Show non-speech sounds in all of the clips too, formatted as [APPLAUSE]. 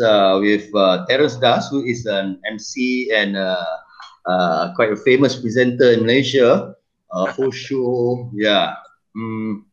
Uh, with uh, Terence Das, who is an MC and uh, uh, quite a famous presenter in Malaysia. Uh, whole show, yeah. Mm.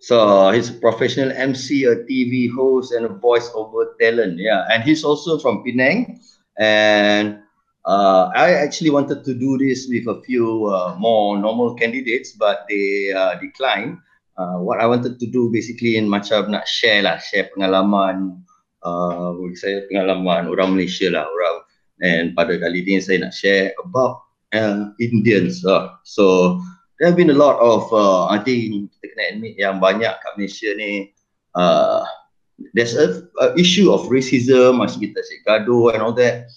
So he's a professional MC, a TV host, and a voice-over talent. Yeah, and he's also from Penang. And uh, I actually wanted to do this with a few uh, more normal candidates, but they uh, declined. Uh, what I wanted to do basically in macam nak share lah, share pengalaman uh, saya pengalaman orang Malaysia lah, orang and pada kali ini saya nak share about uh, Indians. Uh. So there have been a lot of uh, I think kita kena admit yang banyak kat Malaysia ni uh, there's a, a issue of racism masih kita cakap gaduh and all that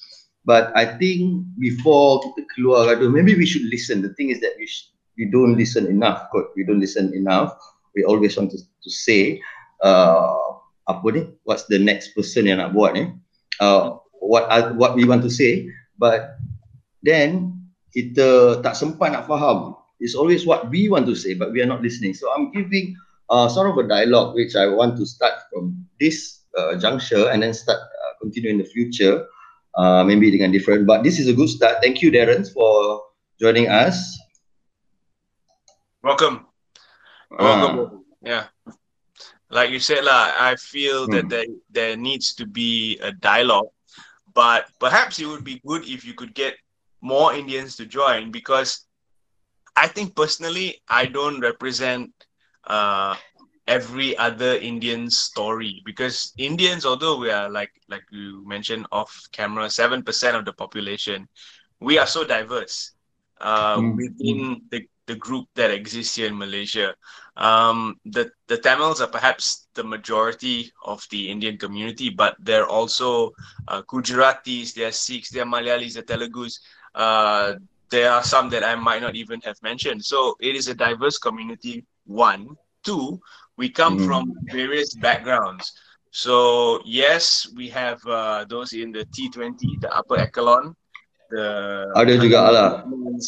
but I think before kita keluar gaduh maybe we should listen the thing is that we, sh- we don't listen enough kot we don't listen enough we always want to, to say uh, apa ni what's the next person yang nak buat ni uh, what what we want to say but then kita tak sempat nak faham it's always what we want to say, but we are not listening. So I'm giving uh, sort of a dialogue which I want to start from this uh, juncture and then start uh, continue in the future, uh, maybe dengan different. But this is a good start. Thank you, Darren, for joining us. Welcome. Welcome. Yeah. Like you said, lah, I feel that Hmm. there, there needs to be a dialogue, but perhaps it would be good if you could get more Indians to join because I think personally, I don't represent uh, every other Indian story because Indians, although we are like like you mentioned off camera, seven percent of the population, we are so diverse uh, Mm, within the, the group that exists here in Malaysia. Um, the the Tamils are perhaps the majority of the Indian community, but they're also uh, Gujaratis, they're Sikhs, they're Malayalis, they're Telugus. Uh, there are some that I might not even have mentioned. So it is a diverse community. One, two, we come Mm. from various backgrounds. So yes, we have uh, those in the T20, the upper echelon, the Ada juga.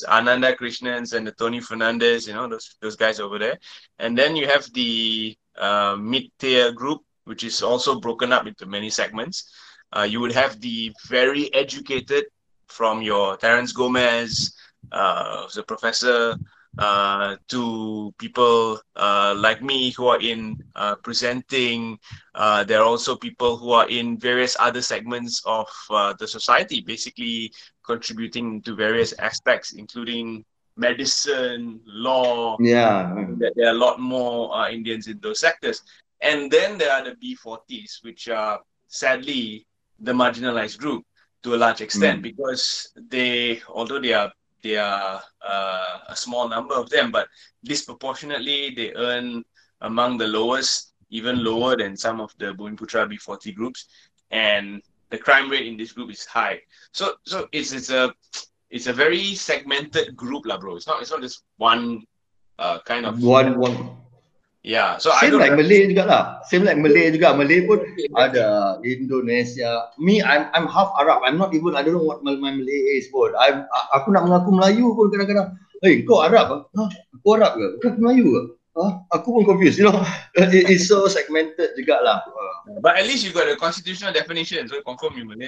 Ananda Krishnans and the Tony Fernandes, you know, those those guys over there. And then you have the uh, mid-tier group, which is also broken up into many segments. Uh, you would have the very educated from your Terence Gomez, uh, the professor, uh, to people uh, like me who are in uh, presenting. Uh, there are also people who are in various other segments of uh, the society, basically contributing to various aspects, including medicine, law. Yeah. There are a lot more uh, Indians in those sectors. And then there are the B40s, which are sadly the marginalized group to a large extent Mm. because they, although they are they are uh, a small number of them, but disproportionately they earn among the lowest, even lower than some of the Bumiputra B40 groups, and the crime rate in this group is high. So so it's it's a it's a very segmented group, lah, bro. It's not it's not just one uh, kind of One one. Yeah. So I Same don't like Malay juga lah. Same like Malay juga. Malay pun ada Indonesia. Me, I'm I'm half Arab. I'm not even. I don't know what my, my Malay is pun. I'm aku nak mengaku Melayu pun kadang-kadang. Hey, kau Arab? Ha? Aku Arab ke? Kau Melayu ke? Ha? Aku pun confused. You know, [LAUGHS] it, it's so segmented juga lah. [LAUGHS] But at least you got a constitutional definition, so confirm you Malay.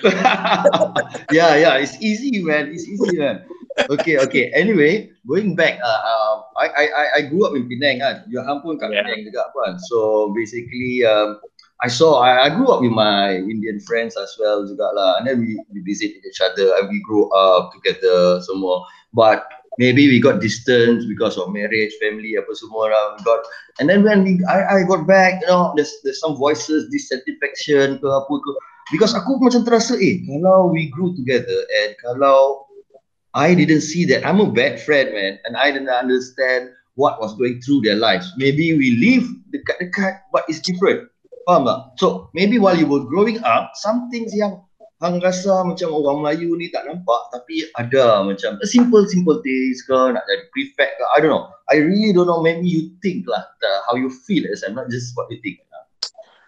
[LAUGHS] yeah, yeah, it's easy, man. It's easy, man. Okay, okay. Anyway, going back, uh, uh, I, I, I- I grew up in Penang kan. Johan pun kat Yeah. Penang juga kan. So basically, um, I saw, I, I grew up with my Indian friends as well juga lah. And then we, we visit each other and we grew up together semua. But maybe we got distance because of marriage, family, apa semua lah. We got, and then when we, I, I got back, you know, there's, there's some voices, dissatisfaction ke apa ke. Because aku macam terasa, eh, kalau we grew together and kalau I didn't see that. I'm a bad friend, man, and I didn't understand what was going through their lives. Maybe we live dekat-dekat, but it's different. Faham tak? So, maybe while you were growing up, some things yang hang rasa macam orang Melayu ni tak nampak, tapi ada macam a simple-simple things ke, nak jadi prefect ke, I don't know. I really don't know, maybe you think lah, the, how you feel as I'm not just what you think.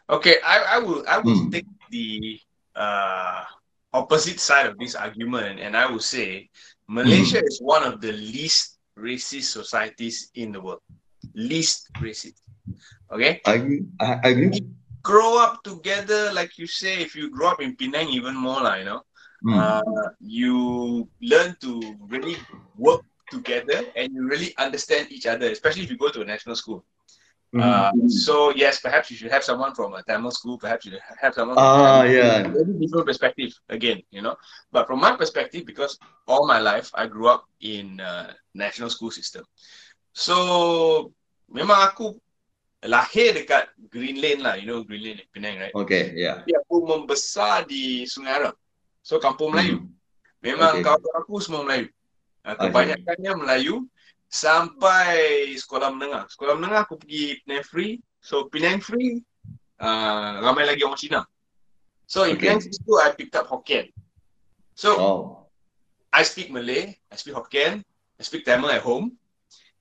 Okay, I, I will I will Hmm. take the uh, opposite side of this argument, and I will say Malaysia is one of the least racist societies in the world. least racist. Okay. I agree. I, I agree. Grow up together, like you say. If you grow up in Penang, even more, like, you know, Mm. uh, you learn to really work together and you really understand each other, especially if you go to a national school. Mhm. Uh, so yes, perhaps you should have someone from a Tamil school. Perhaps you have someone. Ah, yeah. Very different perspective again, you know. But from my perspective, because all my life I grew up in uh, national school system, so memang aku lahir dekat Green Lane lah, you know Green Lane Penang, right? Okay, yeah. Tapi aku membesar di Sungai Arab, so kampung Melayu. Mhm. Memang Okay. kawan aku semua Melayu. Uh, Okay. kebanyakannya Melayu sampai sekolah menengah. Sekolah menengah aku pergi Penang Free. So Penang Free uh, ramai lagi orang Cina. So in Okay. Penang Free School I picked up Hokkien. So Oh. I speak Malay, I speak Hokkien, I speak Tamil at home,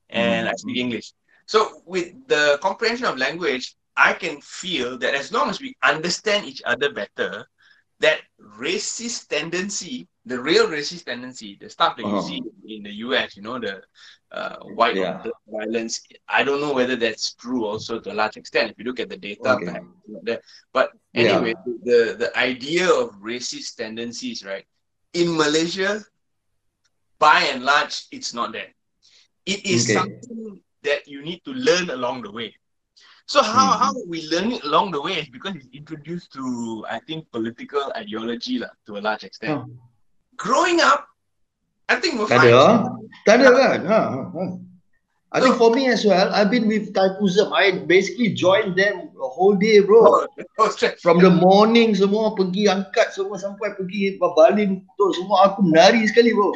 and I speak English. So with the comprehension of language, I can feel that as long as we understand each other better, that racist tendency, the real racist tendency, the stuff that you Uh-huh. see in the US, you know, the uh, white Yeah. violence, I don't know whether that's true also to a large extent. If you look at the data, Okay. perhaps it's not there. But Yeah. anyway, the, the idea of racist tendencies, right? In Malaysia, by and large, it's not there. It is Okay. something that you need to learn along the way. So how, Mhm. how we learn it along the way is because it's introduced to, I think, political ideology lah, to a large extent. Oh. Growing up, I think we're Tak fine. ada. ah? Tak ada kan? Ha, ha, ha. I think for me as well, I've been with Taipusam. I basically joined them the whole day, bro. Oh, oh. From the morning semua pergi angkat semua sampai pergi Bali betul semua aku menari sekali bro.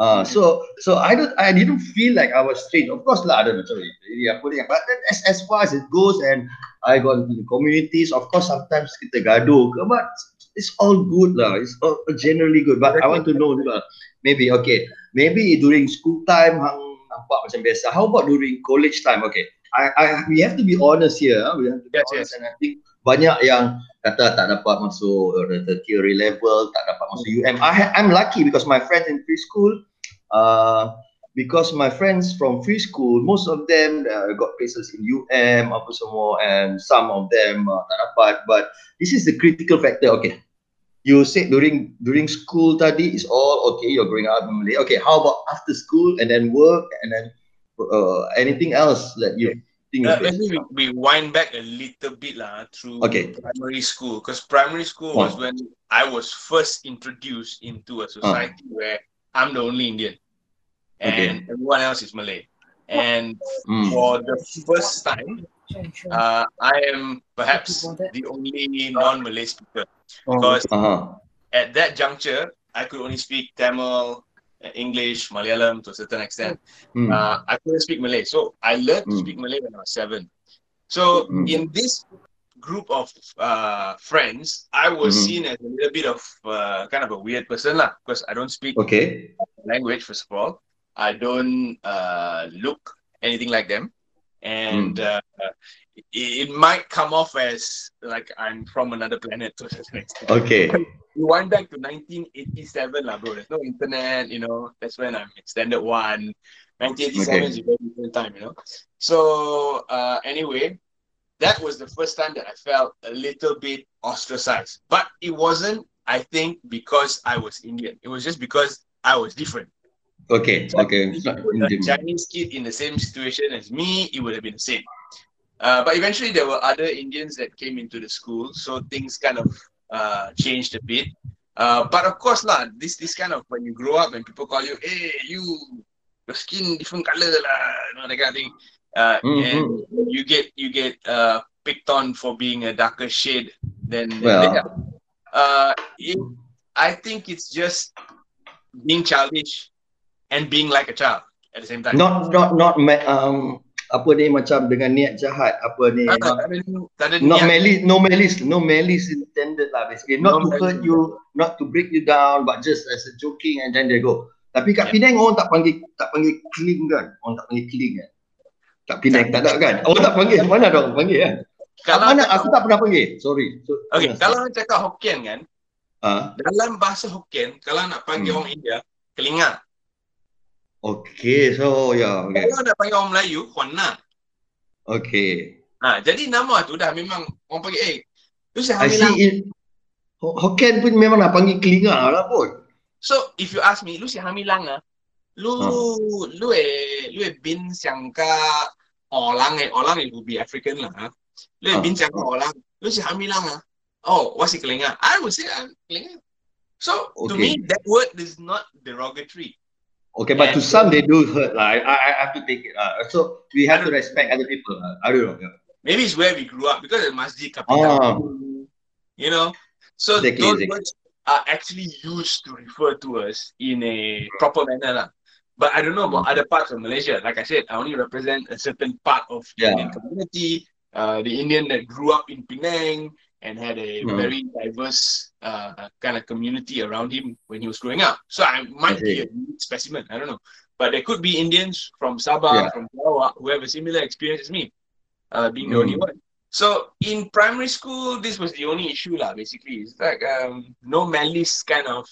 Uh, so so I don't I didn't feel like I was strange. Of course lah ada macam ini apa ni. But then as as far as it goes and I got into the communities, of course sometimes kita gaduh ke, but it's all good lah. It's all generally good. But I want to know juga. Maybe okay. Maybe during school time hang nampak macam biasa. How about during college time? Okay. I I we have to be honest here. ah. We have to be Yes, honest and I think banyak yang kata tak dapat masuk uh, the theory level, tak dapat masuk UM. I I'm lucky because my friends in free school, uh, because my friends from free school, most of them uh, got places in UM apa semua, and some of them uh, tak dapat. But this is the critical factor. Okay, you said during during school tadi is all okay. You're growing up in Malay. Okay, how about after school and then work and then uh, anything else that you think? Uh, let me we wind back a little bit lah through Okay. primary school because primary school was when I was first introduced into a society where I'm the only Indian and everyone else is Malay. And Mm. for the first time, uh, I am perhaps the only non-Malay speaker because Uh-huh. at that juncture I could only speak Tamil, English, Malayalam to a certain extent. Mm. Uh, I couldn't speak Malay. So I learned to Mm. speak Malay when I was seven. So Mm. in this group of uh, friends, I was Mhm. seen as a little bit of uh, kind of a weird person lah, because I don't speak Okay. language first of all. I don't uh, look anything like them, and uh, it, it might come off as like I'm from another planet to a extent Okay. we wind back to 1987 lah, bro. There's no internet, you know. That's when I'm standard one. 1987 Okay. is a very different time, you know. So uh, anyway, that was the first time that I felt a little bit ostracized. But it wasn't, I think, because I was Indian. It was just because I was different. Okay. So Okay. if It's not you put a Chinese kid in the same situation as me, it would have been the same. Uh, but eventually, there were other Indians that came into the school, so things kind of uh, changed a bit. Uh, but of course, lah, this this kind of when you grow up and people call you, hey, you, your skin different color lah, you know, that kind of thing. Uh, Mhm. And you get you get uh, picked on for being a darker shade than, Well. Uh, it, I think it's just being childish and being like a child at the same time. Not not not um apa ni macam dengan niat jahat apa ni Ah, not, tak ada, tak ada not niat. malice no malice no malice intended lah basically not No to hurt you not to break you down but just as a joking and then they go tapi kat Yeah. Penang orang tak panggil tak panggil cling kan orang tak panggil cling kan kat Penang tak ada kan orang tak panggil mana ada orang panggil kan Kalau mana aku tak pernah panggil sorry so, Okay, kalau orang cakap Hokkien kan, ah dalam bahasa Hokkien, kalau nak panggil Hmm. orang India, kelinga. okay so yeah okay Kalau nak panggil orang Melayu, Huana. Okay. Ha, jadi nama tu dah memang orang panggil eh Hamilang. see it. Ho- Hokkien pun memang nak panggil kelinga lah pun. So if you ask me, lu si Hamilang ah, lu lu eh lu eh bin siang ka orang eh orang it would be African lah. Ha? Lu eh Ah. bin siang ka orang, lu si Hamilang ah. Oh, what's si kelinga? I would say ah, kelinga. So to me that word is not derogatory. Okay, but to some they do hurt lah. I, I, have to take it. Uh, so we have to respect other people. Uh, I don't know. Yeah. Maybe it's where we grew up because the masjid Ah. kapital. You know, so Exactly, those exactly. words are actually used to refer to us in a proper manner lah. But I don't know about other parts of Malaysia. Like I said, I only represent a certain part of the Yeah. Indian community, uh, the Indian that grew up in Penang and had a Hmm. very diverse uh, kind of community around him when he was growing up. So I might be a unique specimen. I don't know. But there could be Indians from Sabah, Yeah. from Sarawak, who have a similar experience as me, uh, being the Hmm. only one. So in primary school, this was the only issue, lah. Basically, it's like um, no malice kind of.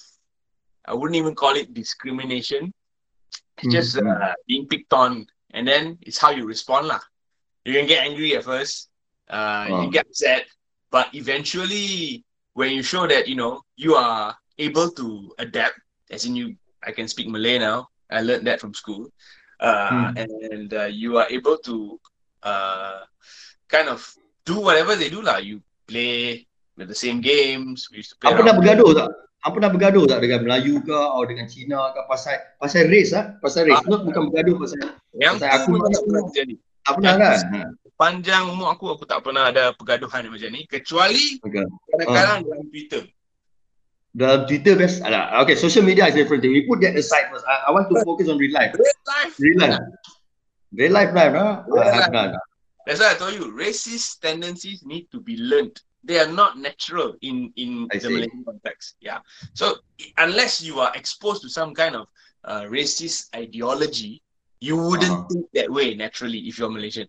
I wouldn't even call it discrimination. It's just Mhm. uh, being picked on, and then it's how you respond, lah. You can get angry at first, uh, you can Oh. get upset, but eventually, when you show that you know you are able to adapt, as in you, I can speak Malay now. I learned that from school, uh, Hmm. and uh, you are able to uh, kind of do whatever they do, lah. You play with the same games. We used to play. Apa around- bergaduh tak? Apa pernah bergaduh tak dengan Melayu ke atau dengan Cina ke pasal pasal race ah? Pasal race. Ah. Not bukan bergaduh pasal Yang Pasal aku tak pernah terjadi. tak pernah kan? Ha. Panjang umur aku, aku tak pernah ada pergaduhan macam ni. Kecuali Okay. kadang-kadang dalam Twitter. Dalam Twitter best alah. Okay, social media is different thing. We put that aside first. I, I want to focus on real life. Real life. Real life. Real life life, no? Real have life. That's why I told you, racist tendencies need to be learned. They are not natural in in I the see. Malaysian context. Yeah. So unless you are exposed to some kind of uh, racist ideology, you wouldn't Uh-huh. think that way naturally if you're Malaysian.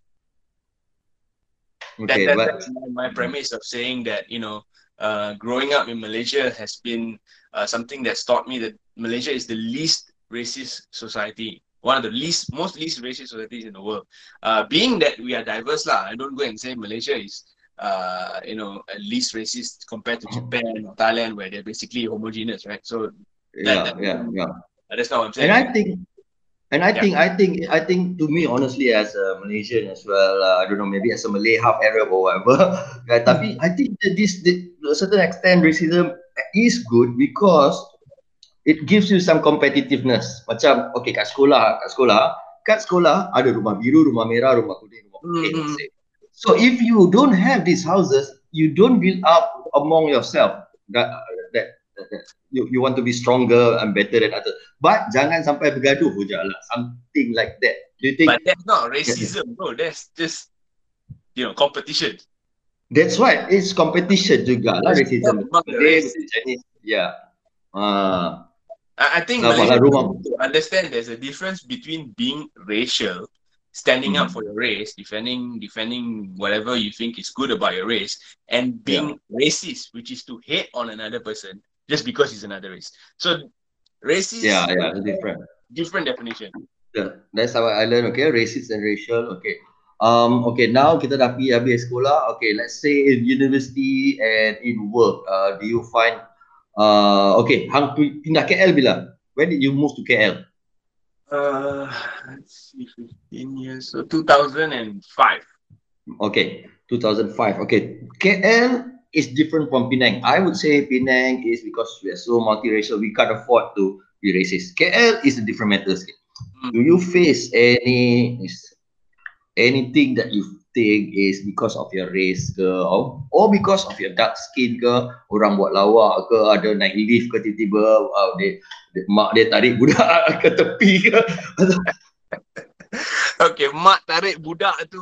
Okay, that, that, but that's my, premise of saying that you know uh, growing up in Malaysia has been uh, something that's taught me that Malaysia is the least racist society, one of the least most least racist societies in the world. Uh, being that we are diverse, lah, I don't go and say Malaysia is uh, you know at least racist compared to Japan or Thailand, where they're basically homogeneous, right? So yeah, that- yeah, yeah. uh, that's not what I'm saying. And I think, and I Yeah. think, I think, I think, to me, honestly, as a Malaysian as well, uh, I don't know, maybe as a Malay, half Arab or whatever. [LAUGHS] uh, tapi I think that this, this, to a certain extent, racism is good because it gives you some competitiveness. Macam, okay, kat sekolah, kat sekolah, kat sekolah ada rumah biru, rumah merah, rumah kuning, rumah putih. Mm. So if you don't have these houses, you don't build up among yourself that that, that, you, you want to be stronger and better than others. But jangan sampai bergaduh je lah. Something like that. Do you think But that's not racism, bro. That's just you know competition. that's why it's competition juga lah racism. Race, yeah. Ah, I I think Malaysia lah need to understand there's a difference between being racial, standing up Mhm. for your race, defending defending whatever you think is good about your race, and being racist, which is to hate on another person just because he's another race. So racist, yeah, yeah, different. different definition. Yeah, that's how I learn. Okay, racist and racial. Okay. Um. Okay. Now kita dah pergi habis sekolah. Okay. Let's say in university and in work. Uh, do you find? Uh. Okay. Hang pi- pindah KL bila? When did you move to KL? Uh, let's see, 15 years, so 2005. Okay. 2005. Okay. KL is different from Penang. I would say Penang is because we are so multiracial. We can't afford to be racist. KL is a different matter. Hmm. Do you face any anything that you think is because of your race ke or, or because of your dark skin ke orang buat lawak ke ada naik lift ke tiba-tiba uh, dia, dia, mak dia tarik budak [LAUGHS] ke tepi ke [LAUGHS] Okay, mak tarik budak tu.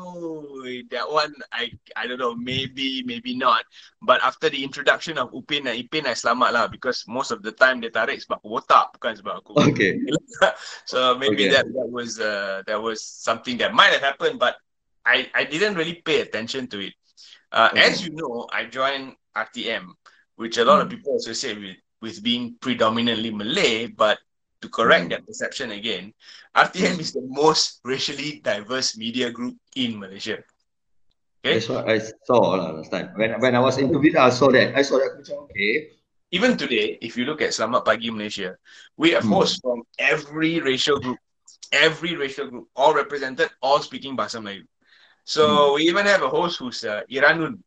That one, I I don't know. Maybe, maybe not. But after the introduction of Upin dan Ipin, I selamat lah because most of the time dia tarik sebab aku botak, bukan sebab aku. okay [LAUGHS] so maybe Okay. that that was uh, that was something that might have happened, but I I didn't really pay attention to it. Uh. As you know, I joined RTM, which a lot of Hmm. people associate with with being predominantly Malay, but to correct Hmm. that perception again, RTM is the most racially diverse media group in Malaysia. Okay. That's what I saw last time. When when I was interviewed, I saw that. I saw that. Okay. Even today, if you look at Selamat Pagi Malaysia, we have Hmm. hosts from every racial group, every racial group, all represented, all speaking Bahasa Melayu. So we even have a host who's uh, Iranun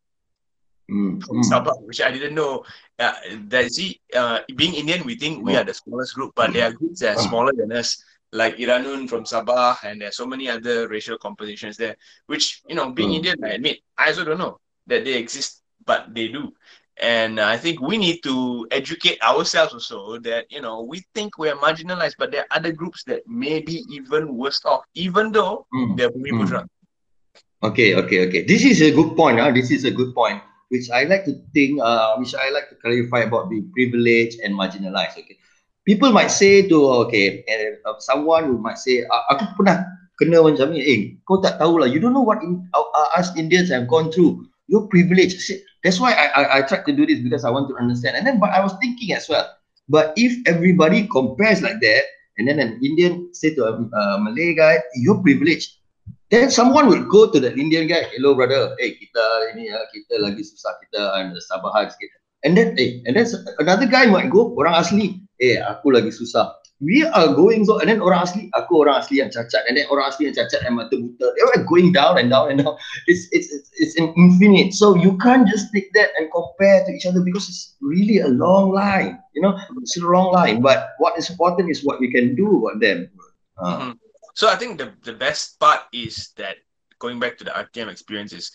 Hmm. from Hmm. Sabah, which I didn't know. Uh, that see, uh, being Indian, we think we are the smallest group, but there are groups that are smaller than us, like Iranun from Sabah, and there's so many other racial compositions there. Which you know, being Mm. Indian, I admit, I also don't know that they exist, but they do. And I think we need to educate ourselves also that you know we think we are marginalized, but there are other groups that may be even worse off, even though Hmm. they're Bumi Mm. Okay, okay, okay. This is a good point. Huh? This is a good point, which I like to think, uh, which I like to clarify about being privileged and marginalized. Okay, people might say to okay, uh, someone who might say, "Ah, aku pernah kena macam ni. Eh, kau tak tahu lah. You don't know what in, uh, uh, us Indians have gone through. You're privileged. That's why I, I I tried to do this because I want to understand. And then, but I was thinking as well. But if everybody compares like that, and then an Indian say to a, a Malay guy, "You're privileged," Then someone will go to the Indian guy, hello brother, hey kita ini ya, kita lagi susah kita ada sabahan sikit. And then eh, and then another guy might go, orang asli, eh aku lagi susah. We are going so, and then orang asli, aku orang asli yang cacat, and then orang asli yang cacat yang mata buta. They are going down and down and down. It's it's it's, it's infinite. So you can't just take that and compare to each other because it's really a long line. You know, it's a long line. But what is important is what we can do about them. Uh, Mhm. So I think the, the best part is that going back to the RTM experience is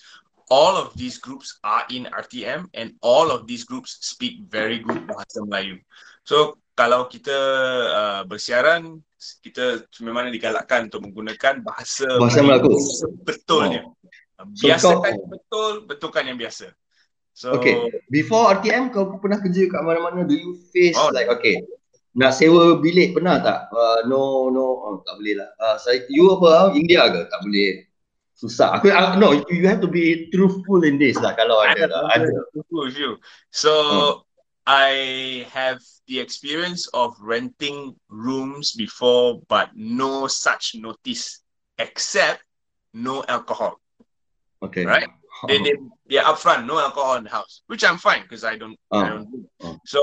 all of these groups are in RTM and all of these groups speak very good Bahasa Melayu. So kalau kita uh, bersiaran, kita memang digalakkan untuk menggunakan bahasa, Bahasa Melayu. sebetulnya. So Biasakan yang betul, betulkan yang biasa. So Okay, before RTM kau pernah kerja kat mana-mana, do you face Oh. like okay, nak sewa bilik pernah tak? Uh, no, no, oh, tak boleh lah. Uh, saya, you apa, India ke? Tak boleh. Susah. Aku, uh, no, you have to be truthful in this lah kalau I ada. lah. ada. good review. So Hmm. I have the experience of renting rooms before, but no such notice, except no alcohol. Okay. Right? They they they're upfront, no alcohol in the house, which I'm fine because I don't I Ah, don't do. ah. So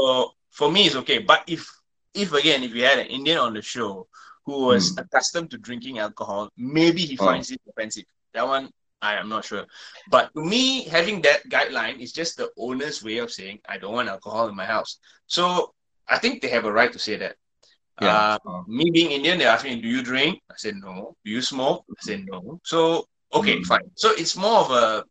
for me it's okay. But if if again if you had an Indian on the show who was Hmm. accustomed to drinking alcohol, maybe he Ah. finds it offensive. That one I am not sure. But to me, having that guideline is just the owner's way of saying I don't want alcohol in my house. So I think they have a right to say that. Yeah. Uh, me being Indian, they asked me, "Do you drink?" I said, "No." Do you smoke? I said, "No." So okay, Mm. fine. So it's more of a,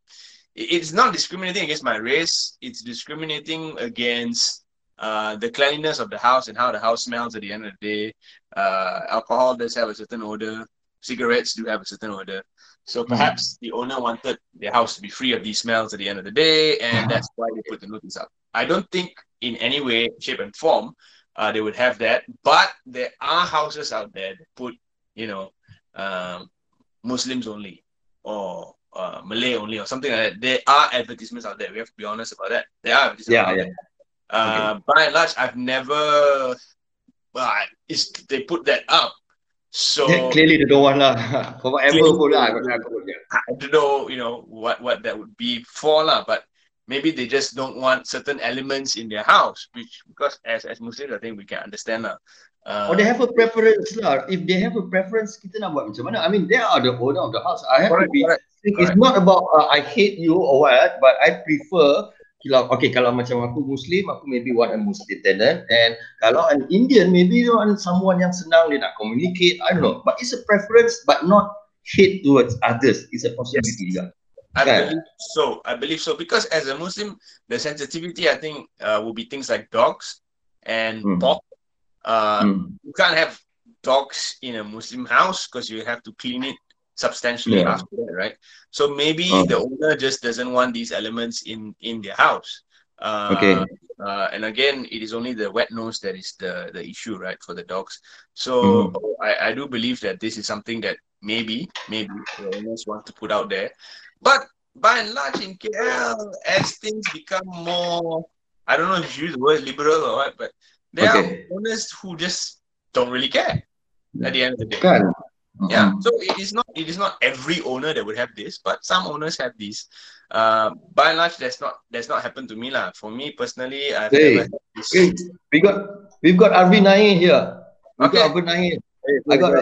it's not discriminating against my race. It's discriminating against uh, the cleanliness of the house and how the house smells at the end of the day. Uh, alcohol does have a certain odor. Cigarettes do have a certain odor. So perhaps the owner wanted their house to be free of these smells at the end of the day, and that's why they put the notice up. I don't think in any way, shape, and form uh, they would have that. But there are houses out there that put, you know, um, Muslims only or uh, Malay only or something like that. There are advertisements out there. We have to be honest about that. There are advertisements Yeah, out yeah. There. Uh, By and large, I've never. Well, I- it's, they put that up. So That clearly they don't want lah. [LAUGHS] For whatever pun lah. they aku- don't. aku pun, yeah. I don't know, you know, what what that would be for lah. But maybe they just don't want certain elements in their house, which because as as Muslims, I think we can understand lah. Uh, Or they have a preference lah. If they have a preference, kita nak buat macam mana? I mean, they are the owner of the house. I have to be correct. It's Correct. not about uh, I hate you or what, but I prefer kalau okay kalau macam aku Muslim, aku maybe want a Muslim tenant, and kalau an Indian, maybe you want someone yang senang dia nak communicate. I don't know, but it's a preference, but not hate towards others. It's a possibility juga. I Kan? believe so. I believe so because as a Muslim, the sensitivity I think uh, will be things like dogs and Hmm. pork. Uh, Hmm. You can't have dogs in a Muslim house because you have to clean it substantially Yeah. after that, right? So maybe Oh. the owner just doesn't want these elements in in their house. Uh, Okay. Uh, and again, it is only the wet nose that is the the issue, right, for the dogs. So I, I do believe that this is something that maybe maybe the owners want to put out there, but by and large in KL, as things become more, I don't know if you use the word liberal or what, but there Okay. are owners who just don't really care at the end of the day. Kan? Yeah. So it is not it is not every owner that would have this, but some owners have this. Uh, by and large, that's not that's not happened to me lah. For me personally, I've Hey, never had this. Hey, we got we've got Arvin Nair here. We Okay. got Arvin Nair. Hey, I got.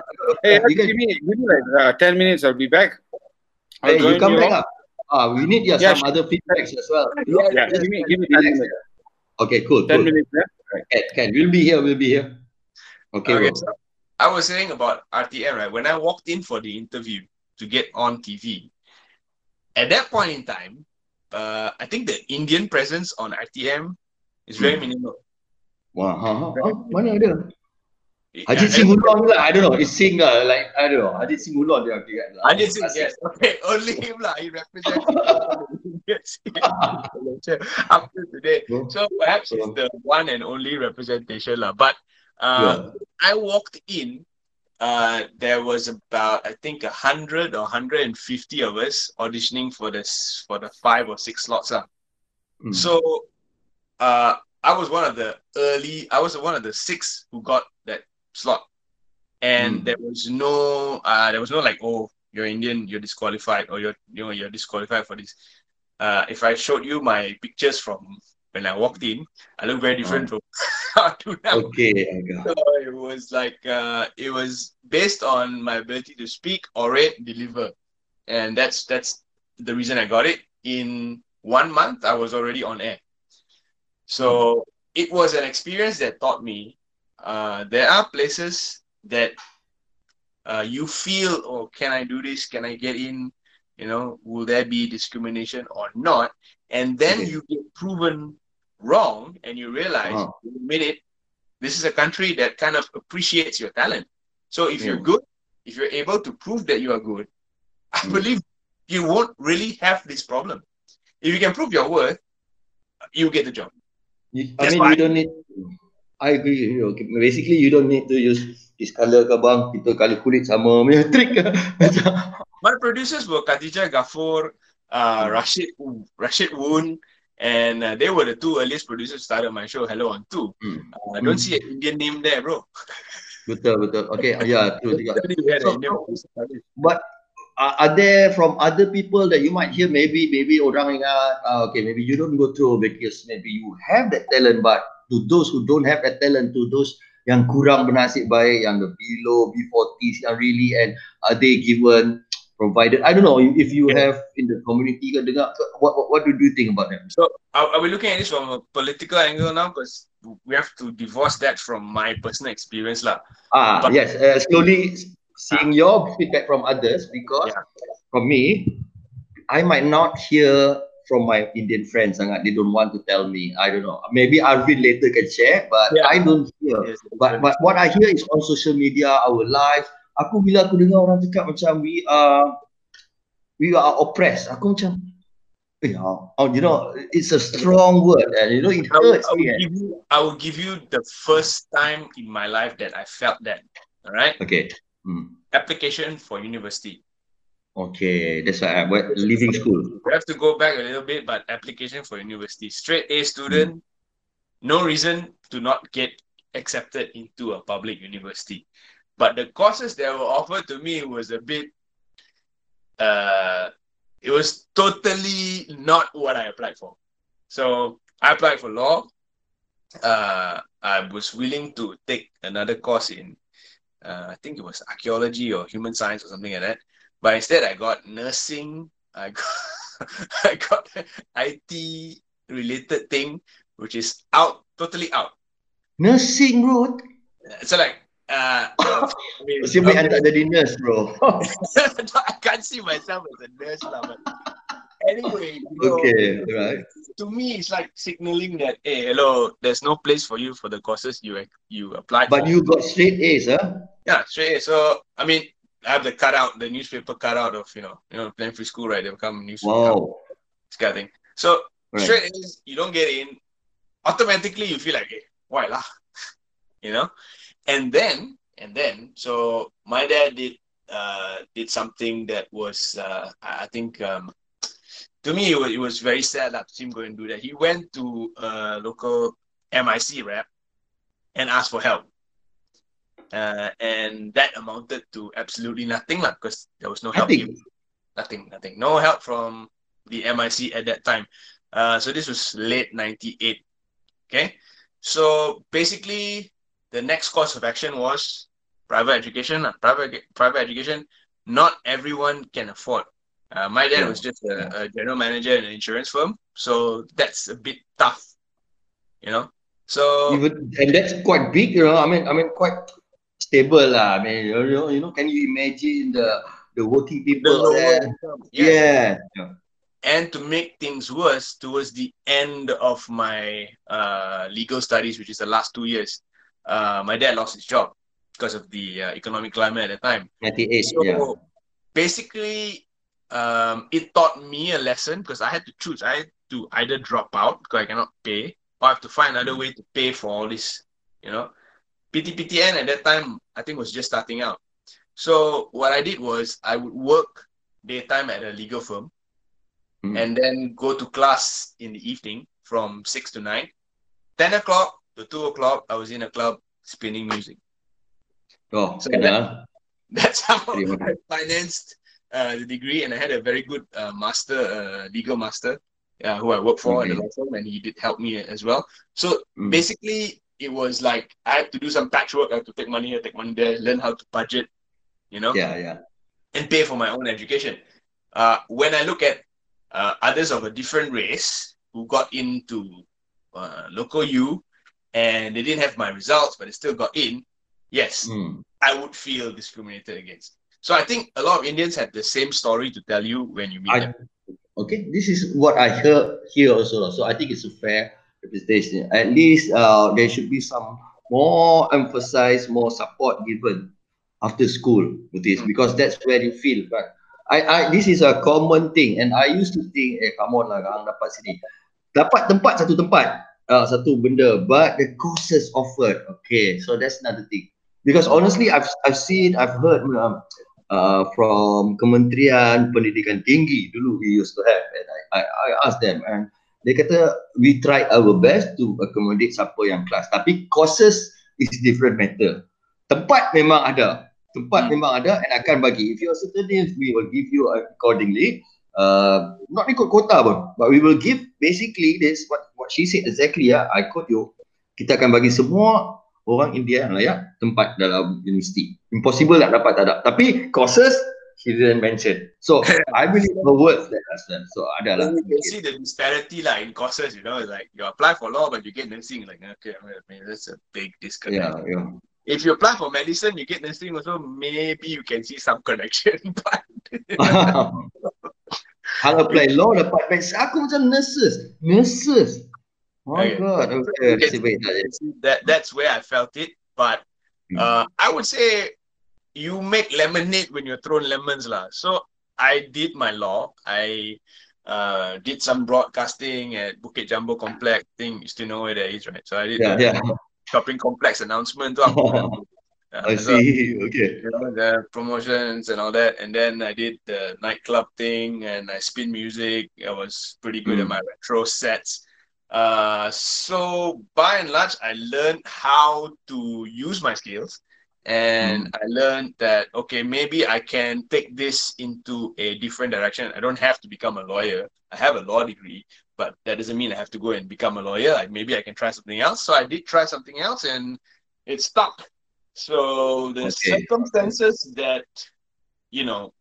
Hey, you give me, give me like uh, 10 minutes, I'll be back. I'll hey, you come you back all. up. Ah, we need yeah, Yeah, some other feedbacks as well. Yeah, Just give me, give me 10 minutes. Okay, cool. 10 cool. minutes, yeah? Can, can. We'll be here. We'll be here. Okay, Okay, bro. so I was saying about RTM, right? When I walked in for the interview to get on TV, at that point in time, uh, I think the Indian presence on RTM is very Hmm. minimal. Wow. Mana ada? Yeah, Ajit and- Singh Ulon lah. I don't know. It's Singh lah. Like I don't know. Ajit Singh Ulon dia okay kan? Ajit Singh, yes. Okay, [LAUGHS] only him lah. He represents yes. [LAUGHS] up to today. So perhaps it's the one and only representation lah. But uh, I walked in, uh, there was about I think a hundred or hundred and fifty of us auditioning for this for the five or six slots lah. Hmm. So uh, I was one of the early. I was one of the six who got that slot, and Hmm. there was no. Uh, there was no like, oh, you're Indian, you're disqualified, or you're you know you're disqualified for this. Uh, if I showed you my pictures from when I walked in, I look very different from [LAUGHS] how I do now. Okay, I got. So it was like uh, it was based on my ability to speak, orate, deliver, and that's that's the reason I got it. In one month, I was already on air. So it was an experience that taught me uh, there are places that uh, you feel, oh, can I do this? Can I get in? You know, will there be discrimination or not? And then Okay. you get proven wrong, and you realize, wait a minute, this is a country that kind of appreciates your talent. So if you're good, if you're able to prove that you are good, I Mm. believe you won't really have this problem. If you can prove your worth, you get the job. You, I That's mean, you don't need. I agree with you. Okay. Basically, you don't need to use this color ke bang. Kita color kulit sama punya [LAUGHS] trick. [LAUGHS] My producers were Khadija Ghaffur, uh, Rashid Rashid Woon, and uh, they were the two earliest producers started my show, Hello on Two. Hmm. Uh, I don't Hmm. see an Indian name there, bro. Betul, betul. Okay, [LAUGHS] yeah, true juga. So-. But uh, are there from other people that you might hear maybe maybe orang ingat uh, okay maybe you don't go through because maybe you have that talent but to those who don't have that talent to those yang kurang bernasib baik yang the below B40s yang really and are they given provided I don't know if you Yeah. have in the community ke dengar what, what what do you think about them So are, are we looking at this from a political angle now? Because we have to divorce that from my personal experience, lah. ah But- yes uh, slowly seeing your feedback from others because Yeah. from me I might not hear from my Indian friends sangat they don't want to tell me I don't know maybe Arvin later can share but Yeah. I don't hear Yes, but but what I hear is on social media our live aku bila aku dengar orang cakap macam we are we are oppressed aku macam eh, oh, oh, you know it's a strong word and you know it I will, hurts I will eh. give you, I will give you the first time in my life that I felt that. All right, okay hmm. application for university. okay that's why I went leaving school We have to go back a little bit, but application for university, straight A student, no reason to not get accepted into a public university. But the courses that were offered to me was a bit, uh, it was totally not what I applied for. So I applied for law. Uh, I was willing to take another course in, uh, I think it was archaeology or human science or something like that. But instead, I got nursing. I got [LAUGHS] I got [LAUGHS] IT related thing, which is out, totally out. nursing bro So like, uh, I mean, boleh hantar jadi nurse bro [LAUGHS] I can't see myself as a nurse lah, but anyway, you know, okay right to me, it's like signaling that, hey, hello, there's no place for you for the courses you you applied but for. you got straight A's huh yeah, straight. A. So I mean, I have the cutout, the newspaper cutout of you know, you know, Penang free school, right? They become newspaper. wow this kind of thing. So Right. straight A's, you don't get in, automatically you feel like, hey, why lah? [LAUGHS] You know? And then, and then, so my dad did uh did something that was uh I think um to me it was, it was very sad that him go and do that. He went to a local MIC rep and asked for help. uh, and that amounted to absolutely nothing lah, because there was no help. Nothing. Nothing, nothing. No help from the MIC at that time. Uh, so this was late 98. Okay. So basically, the next course of action was private education. lah. Private, private education, not everyone can afford. Uh, my dad was just a, a general manager in an insurance firm. So that's a bit tough, you know? So Even and that's quite big, you know. I mean, I mean, quite stable, lah. I mean, you know, you know, can you imagine the the working people lower there? Yeah. yeah. And to make things worse, towards the end of my uh, legal studies, which is the last two years, uh, my dad lost his job because of the uh, economic climate at the time. 98, So yeah. basically, um, it taught me a lesson because I had to choose. I had to either drop out because I cannot pay, or I have to find another way to pay for all this. You know, PTPTN at that time I think was just starting out. So what I did was I would work daytime at a legal firm, Mm. and then go to class in the evening from six to nine. Ten o'clock to two o'clock, I was in a club spinning music. Oh, So yeah. [LAUGHS] That's how I financed uh, the degree, and I had a very good uh, master, uh, legal master, uh, who I worked for in the law firm, and he did help me as well. So Mm. basically, it was like I had to do some patchwork. I had to take money here, take money there, learn how to budget, you know, Yeah, yeah. and pay for my own education. Uh, when I look at uh, others of a different race who got into uh, local U and they didn't have my results, but they still got in, yes, Mm. I would feel discriminated against. So I think a lot of Indians have the same story to tell you when you meet I, them. okay, this is what I heard here also. So I think it's a fair representation. At least uh, there should be some more emphasis, more support given after school with this Mm. because that's where you feel. But I, I this is a common thing, and I used to think, eh, come on lah, dapat sini, dapat tempat satu tempat, uh, satu benda, but the courses offered, okay, so that's another thing. Because honestly, I've I've seen, I've heard um, uh, from Kementerian Pendidikan Tinggi dulu we used to have and I, I, I asked them and dia kata we try our best to accommodate siapa yang kelas tapi courses is different matter. Tempat memang ada. Tempat Hmm. memang ada and akan bagi. If you are certain names we will give you accordingly. Uh, not ikut kota pun but we will give basically this what what she said exactly ya I quote you. Kita akan bagi semua orang India yang layak tempat dalam universiti. Impossible nak dapat tak ada. Tapi courses she didn't mention. So I believe her words that Hassan so ada lah You can see the disparity like in courses, you know, like you apply for law but you get nursing, like okay, I mean that's a big disconnect. yeah yeah. If you apply for medicine, you get nursing also, maybe you can see some connection. [LAUGHS] But [LAUGHS] Hang apply law dapat bench aku macam nurses. Nurses my Okay. god okay Okay. nasib baik tak ada. that that's where I felt it. But Hmm. uh, I would say you make lemonade when you're thrown lemons, lah. So I did my law. I uh, did some broadcasting at Bukit Jambul Complex. think you still know where that is, right? So I did yeah the yeah shopping complex announcement. [LAUGHS] Uh, I so, see okay you know, the promotions and all that. And then I did the nightclub thing and I spin music. I was pretty good at Mm. my retro sets. Uh, so by and large, I learned how to use my skills. And I learned that, okay, maybe I can take this into a different direction. I don't have to become a lawyer. I have a law degree, but that doesn't mean I have to go and become a lawyer. Like maybe I can try something else. So I did try something else and it stuck. So the Okay. circumstances that you know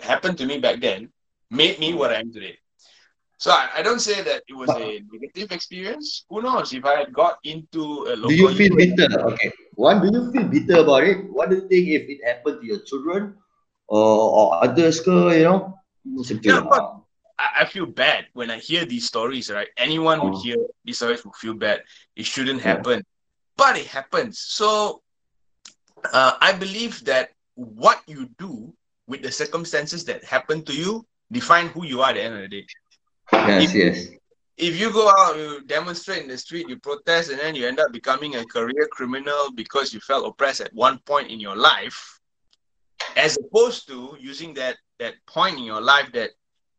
happened to me back then made me what I am today. So I, I don't say that it was a negative experience. Who knows if I had got into a local do you feel bitter okay one do you feel bitter about it what do you think if it happened to your children or, or others you know Yeah, but- I, I feel bad when I hear these stories, right? Anyone would Oh. hear these stories would feel bad. It shouldn't Yeah. happen. But it happens. So uh, I believe that what you do with the circumstances that happen to you define who you are at the end of the day. Yes If- yes If you go out, you demonstrate in the street, you protest, and then you end up becoming a career criminal because you felt oppressed at one point in your life, as opposed to using that that point in your life that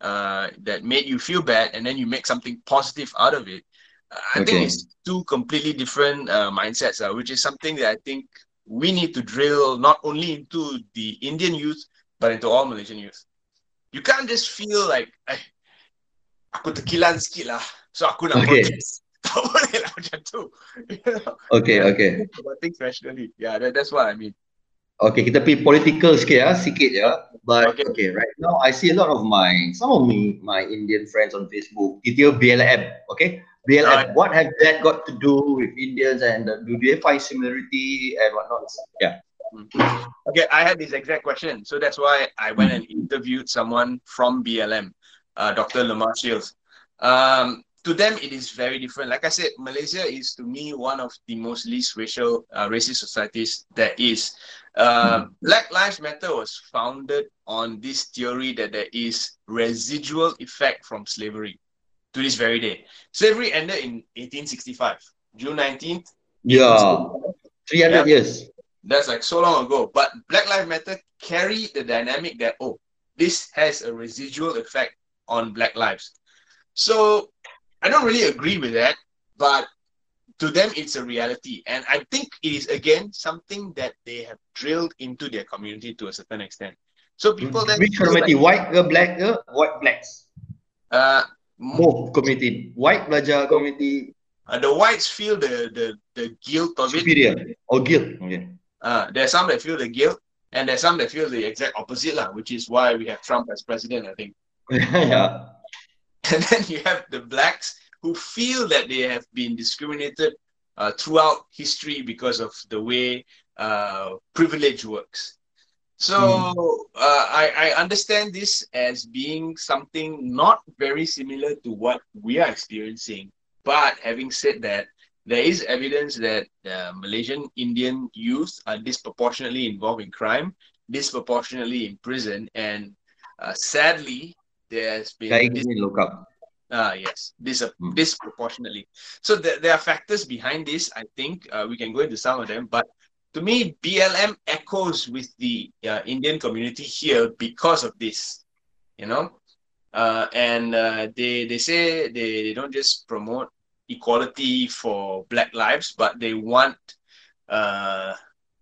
uh, that made you feel bad, and then you make something positive out of it. Uh, I Okay. think it's two completely different uh, mindsets, uh, which is something that I think we need to drill not only into the Indian youth, but into all Malaysian youth. You can't just feel like, aku tekilan sikit lah. So aku nak Okay. [LAUGHS] Tak boleh lah macam tu. You [LAUGHS] know? Okay, okay. About things rationally. Yeah, that, that's what I mean. Okay, kita pergi political sikit ya, sikit ya. But Okay. okay. right now I see a lot of my some of me my Indian friends on Facebook. Kita BLM, okay? BLM. Right. What have that got to do with Indians and uh, do they find similarity and whatnot? Yeah. Okay, I had this exact question. So that's why I went and interviewed someone from BLM, uh, Dr. Lamar Shields. Um, to them, it is very different. Like I said, Malaysia is to me one of the most least racial, uh, racist societies there is. Uh, Black Lives Matter was founded on this theory that there is residual effect from slavery to this very day. Slavery ended in 1865, June 19th. Yeah. 300 years. That's like so long ago. But Black Lives Matter carried the dynamic that, oh, this has a residual effect on Black lives. So I don't really agree with that, but to them, it's a reality. And I think it is, again, something that they have drilled into their community to a certain extent. So people that Which community? like, White ke black ke? White blacks. uh, Both community. White belajar community uh, the whites feel the, the, the guilt of it. superior or guilt. Okay. Uh, there are some that feel the guilt, and there's some that feel the exact opposite, lah, which is why we have Trump as president, I think. [LAUGHS] yeah. [LAUGHS] And then you have the blacks who feel that they have been discriminated uh, throughout history because of the way uh, privilege works. So uh, I, I understand this as being something not very similar to what we are experiencing. But having said that, there is evidence that uh, Malaysian Indian youth are disproportionately involved in crime, disproportionately in prison, and uh, sadly, there has been dis- look up. Ah, yes, dis- Hmm. disproportionately. So there, there are factors behind this. I think uh, we can go into some of them, but to me, BLM echoes with the uh, Indian community here because of this. You know, uh, and uh, they they say they, they don't just promote equality for Black lives, but they want uh,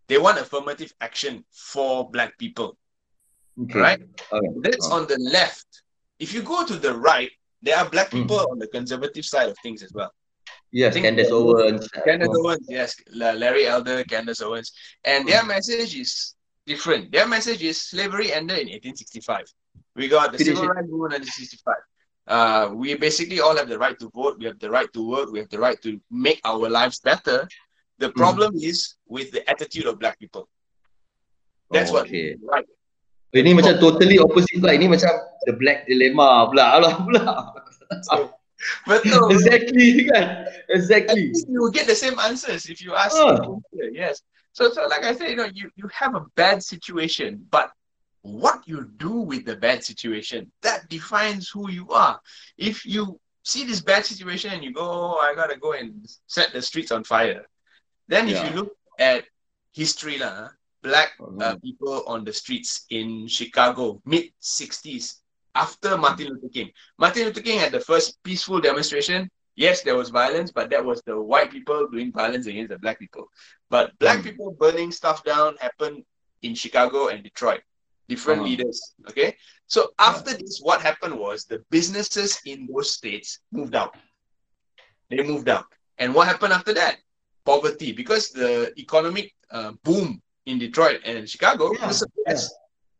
they want affirmative action for Black people. Okay. Right. Okay. That's on the left. If you go to the right, there are black Mm. people on the conservative side of things as well. Yes, Candace Owens. Candace Oh. Owens, yes, Larry Elder, Candace Owens, and their message is different. Their message is slavery ended in 1865. We got the Finish civil rights movement in 1865. Uh, we basically all have the right to vote. We have the right to work. We have the right to make our lives better. The Mm. problem is with the attitude of black people. That's what Okay. right. Ini macam totally opposite pula. Ini macam the black dilemma pula. Alah [LAUGHS] pula. Betul. exactly kan? Exactly. you will get the same answers if you ask. Here, Yes. So, so like I said, you know, you, you have a bad situation, but what you do with the bad situation that defines who you are. If you see this bad situation and you go, oh, I gotta go and set the streets on fire, then if you look at history, lah, black uh, Mhm. people on the streets in Chicago, mid 60s, after Martin Luther King. Martin Luther King had the first peaceful demonstration. Yes, there was violence, but that was the white people doing violence against the black people. But black Mm. people burning stuff down happened in Chicago and Detroit. Different Uh-huh. leaders. Okay. So after this, what happened was the businesses in those states moved out. They moved out. And what happened after that? Poverty. Because the economic uh, boom in Detroit and Chicago Yeah, was suppressed.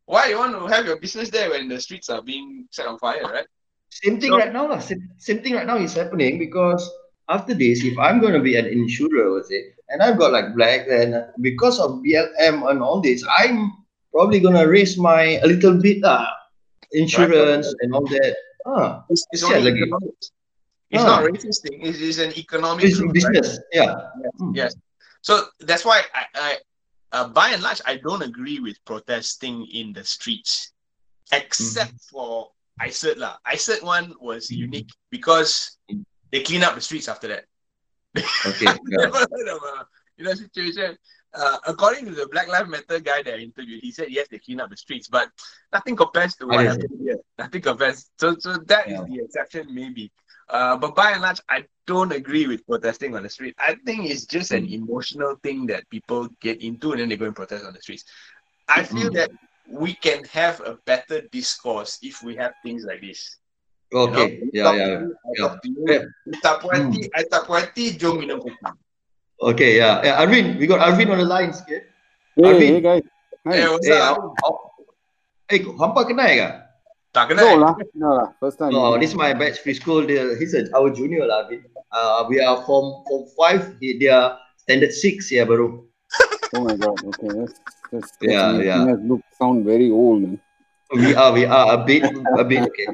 Why you want to have your business there when the streets are being set on fire, right? Same thing So- right now. lah. Same, same thing right now is happening because after this, if I'm going to be an insurer, let's say, and I've got like black, then because of BLM and all this, I'm probably going to raise my a little bit uh, insurance and all that. Ah, It's, it's Yeah, only like- It's Ah. not racist thing. It is an economic it's truth, right? business. Yeah. Yes, Mm. yes. So that's why I, I uh, by and large, I don't agree with protesting in the streets, except for ICERD lah. ICERD one was Mhm. unique because they clean up the streets after that. Okay. [LAUGHS] Yeah. Never heard of a you know situation. Uh, according to the Black Lives Matter guy that I interviewed, he said yes, they clean up the streets, but nothing compares to what happened here. Nothing compares. So, so that is Yeah. the exception, maybe. Uh, but by and large, I don't agree with protesting on the street. I think it's just an emotional thing that people get into and then they go and protest on the streets. I feel Mm. that we can have a better discourse if we have things like this. Okay. You Yeah, know, talk yeah. to I yeah. talk to you. Yeah. You tak puas hati, I tak puas hati, jom minum kopi. Okay, yeah. yeah. Arvin, we got Arvin on the line sikit. Hey, Arvin. hey guys. Hi. Eh, what's Eh, up? Eh, hampa kenal ke? Tak No kenal. lah, no lah. First time. No, this is my batch free school. Dia, he's a, our junior lah. Uh, we are form form five. He, they are standard six ya baru. [LAUGHS] Oh my god. Okay, that's that's, that's Yeah, yeah. us look sound very old, man. We are we are a bit a bit okay.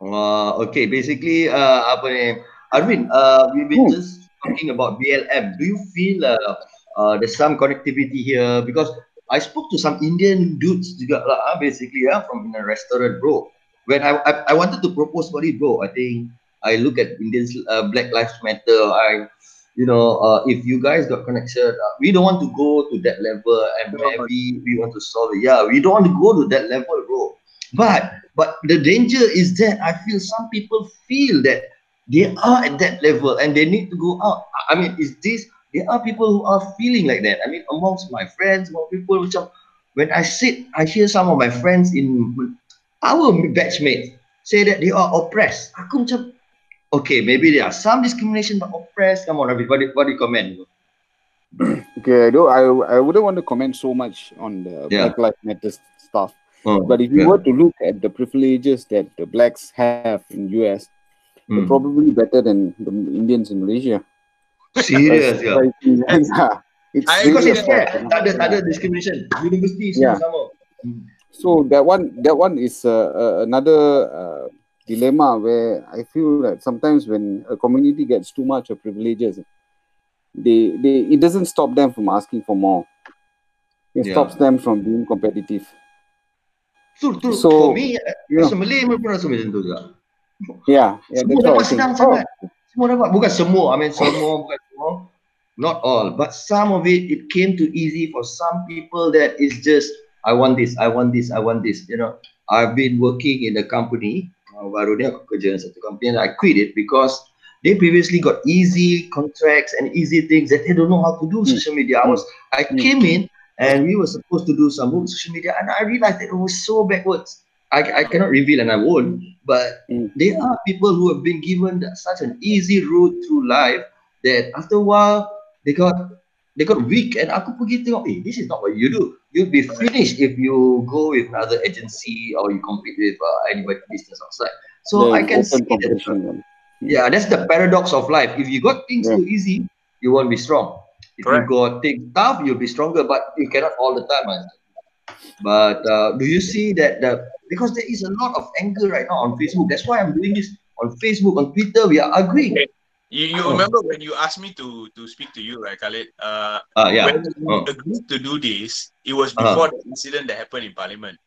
Uh, okay, basically uh, apa ni? Arvin, uh, we've been Hmm. just talking about BLM. Do you feel uh, uh, there's some connectivity here? Because I spoke to some Indian dudes juga lah, ah, basically yeah, from in a restaurant, bro. When I, I I wanted to propose for it, bro, I think I look at Indians, uh, Black Lives Matter. I, you know, uh, if you guys got connection, uh, we don't want to go to that level, and maybe we want to solve it. Yeah, we don't want to go to that level, bro. But but the danger is that I feel some people feel that they are at that level and they need to go out. I mean, is this there are people who are feeling like that. I mean, amongst my friends, among people which are, when I sit, I hear some of my friends in our batchmates say that they are oppressed. Aku macam, okay, maybe there are some discrimination but oppressed. Come on, Ravi, what do, what do you comment? [CLEARS THROAT] Okay, I don't. I I wouldn't want to comment so much on the Yeah. Black Lives Matter stuff. Oh, But if you yeah. were to look at the privileges that the blacks have in US, they're Hmm. probably better than the Indians in Malaysia. Serious, yeah. Yeah. It's I Because really it's a fair. fact, you know. Tak ada, tak ada discrimination. University semua Yeah. sama. Hmm. So that one, that one is uh, uh, another uh, dilemma where I feel that sometimes when a community gets too much of privileges, they they it doesn't stop them from asking for more. It Yeah. stops them from being competitive. So, to, So, for me, yeah. as a Malay pun pun rasa macam tu juga. Yeah, yeah, semua that's what I think. senang Oh, sangat. Semua dapat. Bukan semua. I mean, semua, bukan semua. Not all. But some of it, it came too easy for some people that is just, I want this, I want this, I want this. You know, I've been working in a company. Uh, baru ni aku kerja dalam satu company and I quit it because they previously got easy contracts and easy things that they don't know how to do Hmm. social media. I was, I Hmm. came in and we were supposed to do some social media and I realized that it was so backwards. I, I cannot reveal and I won't, but Mm. there are people who have been given that- such an easy route through life that after a while they got they got weak and aku pergi tengok, eh, this is not what you do. You'll be finished if you go with another agency or you compete with uh, anybody business outside. So I can see that. competition. Yeah, that's the paradox of life. If you got things Yeah. too easy, you won't be strong. If Correct. you got things tough, you'll be stronger, but you cannot all the time. man. But uh, do you see that the because there is a lot of anger right now on Facebook. That's why I'm doing this on Facebook, on Twitter. We are agreeing. Okay. You, you Oh. remember when you asked me to to speak to you, right, Khalid? Uh, Uh, yeah, when we Oh. agreed to do this, it was Uh-huh. before the incident that happened in Parliament.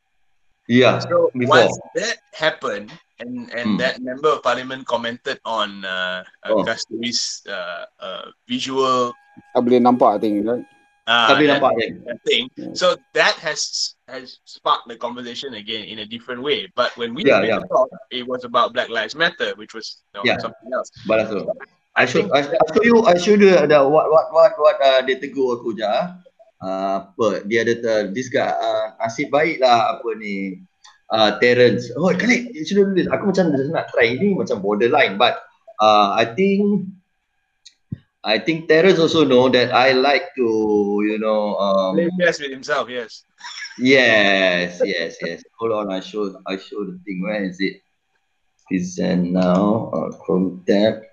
yeah. So Before. once that happened, and and Hmm. that member of parliament commented on uh, Oh. Kasturi's uh, uh, visual Tak boleh nampak, I think, right? Uh, Tapi nampak that thing. So that has has sparked the conversation again in a different way. But when we Yeah, yeah. talked, it was about Black Lives Matter, which was you know, Yeah. something else. Balas tu. I think I, I show you, I show you the what what what what uh, dia tegur aku je. ah. Uh, apa dia ada uh, this guy uh, nasib baik lah apa ni uh, Terence. Oh kali you should do this. Aku macam nak try ini macam borderline but uh, I think I think Terence also know that I like to you know um, Play yes with himself, yes. Yes, yes, yes. Hold on, I show I show the thing. Where is it? Present now. Uh, Chrome tab.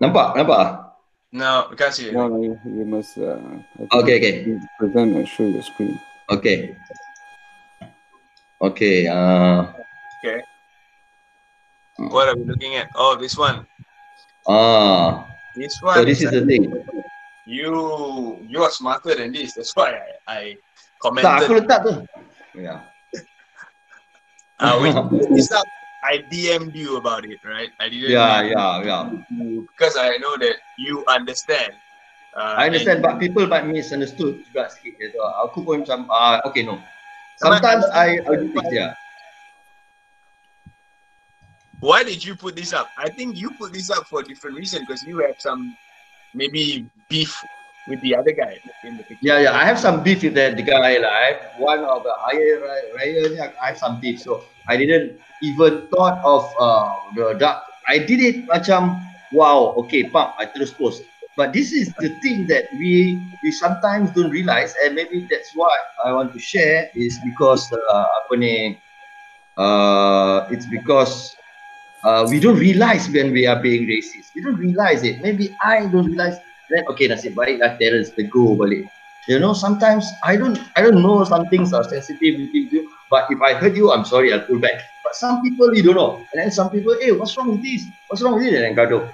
Nampak? Nampak? No, we can't see it. No, no, you, you must. Uh, Okay, okay. Present and show the screen. Okay. Okay. Uh, What are we looking at? Oh, this one. ah. This one. So this is the thing. You you are smarter than this. That's why I, I Tak, aku commented. letak tu. Yeah. Uh, [LAUGHS] when this up, I DM'd you about it, right? I didn't. Yeah, yeah, yeah. Because I know that you understand. Uh, I understand, but people might misunderstood juga sikit. Gitu. Aku pun macam, ah, okay, no. Sometimes I, I do things, yeah. Why did you put this up? I think you put this up for a different reason because you have some maybe beef with the other guy in the picture. Yeah, yeah. I have some beef with that guy. Like, I have one of the Raya. I have some beef, so I didn't even thought of uh the dark. I did it macam wow. Okay, pump. I terus post. But this is the thing that we we sometimes don't realize, and maybe that's why I want to share is because uh, uh, it's because uh, we don't realize when we are being racist. We don't realize it. Maybe I don't realize then okay nasib baik lah Terence tegur balik. You know, sometimes I don't I don't know some things are sensitive with you, but if I hurt you, I'm sorry, I'll pull back. But some people you don't know. And then some people, hey, what's wrong with this? What's wrong with it? And gaduh.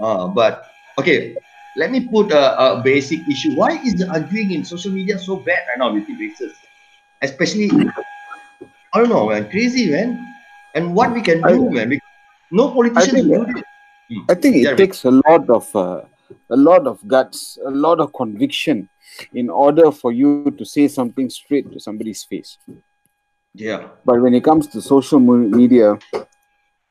Uh, but okay, let me put a, a basic issue. Why is the arguing in social media so bad right now with the races? Especially, I don't know, man, crazy, man. And what we can do, I- man. We, no politician think- will do this. I think it Yeah, takes a lot of uh, a lot of guts, a lot of conviction, in order for you to say something straight to somebody's face. Yeah. But when it comes to social media,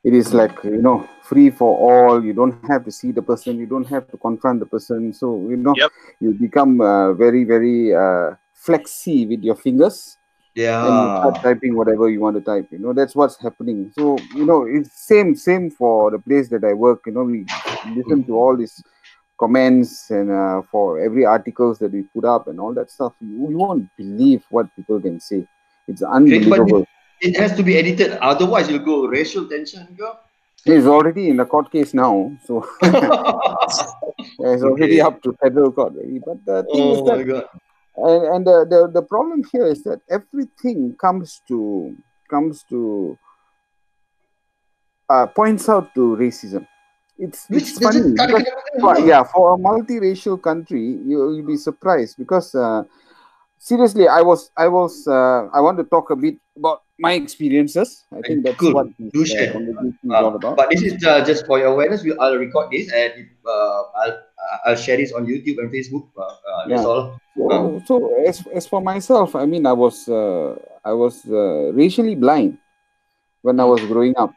it is like you know free for all. You don't have to see the person. You don't have to confront the person. So you know Yep. you become uh, very very uh, flexy with your fingers Yeah. and you start typing whatever you want to type you know that's what's happening so you know it's same same for the place that i work you know we listen to all these comments and uh, for every articles that we put up and all that stuff you, you won't believe what people can say it's unbelievable it has to be edited. Otherwise, you'll go racial tension. Go. it's already in a court case now so [LAUGHS] [LAUGHS] it's already Okay. up to federal court but the thing is oh that my god. And, and the, the the problem here is that everything comes to comes to uh, points out to racism it's Which it's funny because, for, yeah for a multiracial country you, you'll be surprised because uh, seriously i was i was uh, i want to talk a bit about my experiences i think that's Good. what this uh, share. conversation is Uh, all about but this is uh, just for your awareness. We, I'll record this and uh, I'll I'll share this on YouTube and Facebook. Uh, uh, that's Yeah. all. So, so as, as for myself, I mean, I was uh, I was uh, racially blind when I was growing up.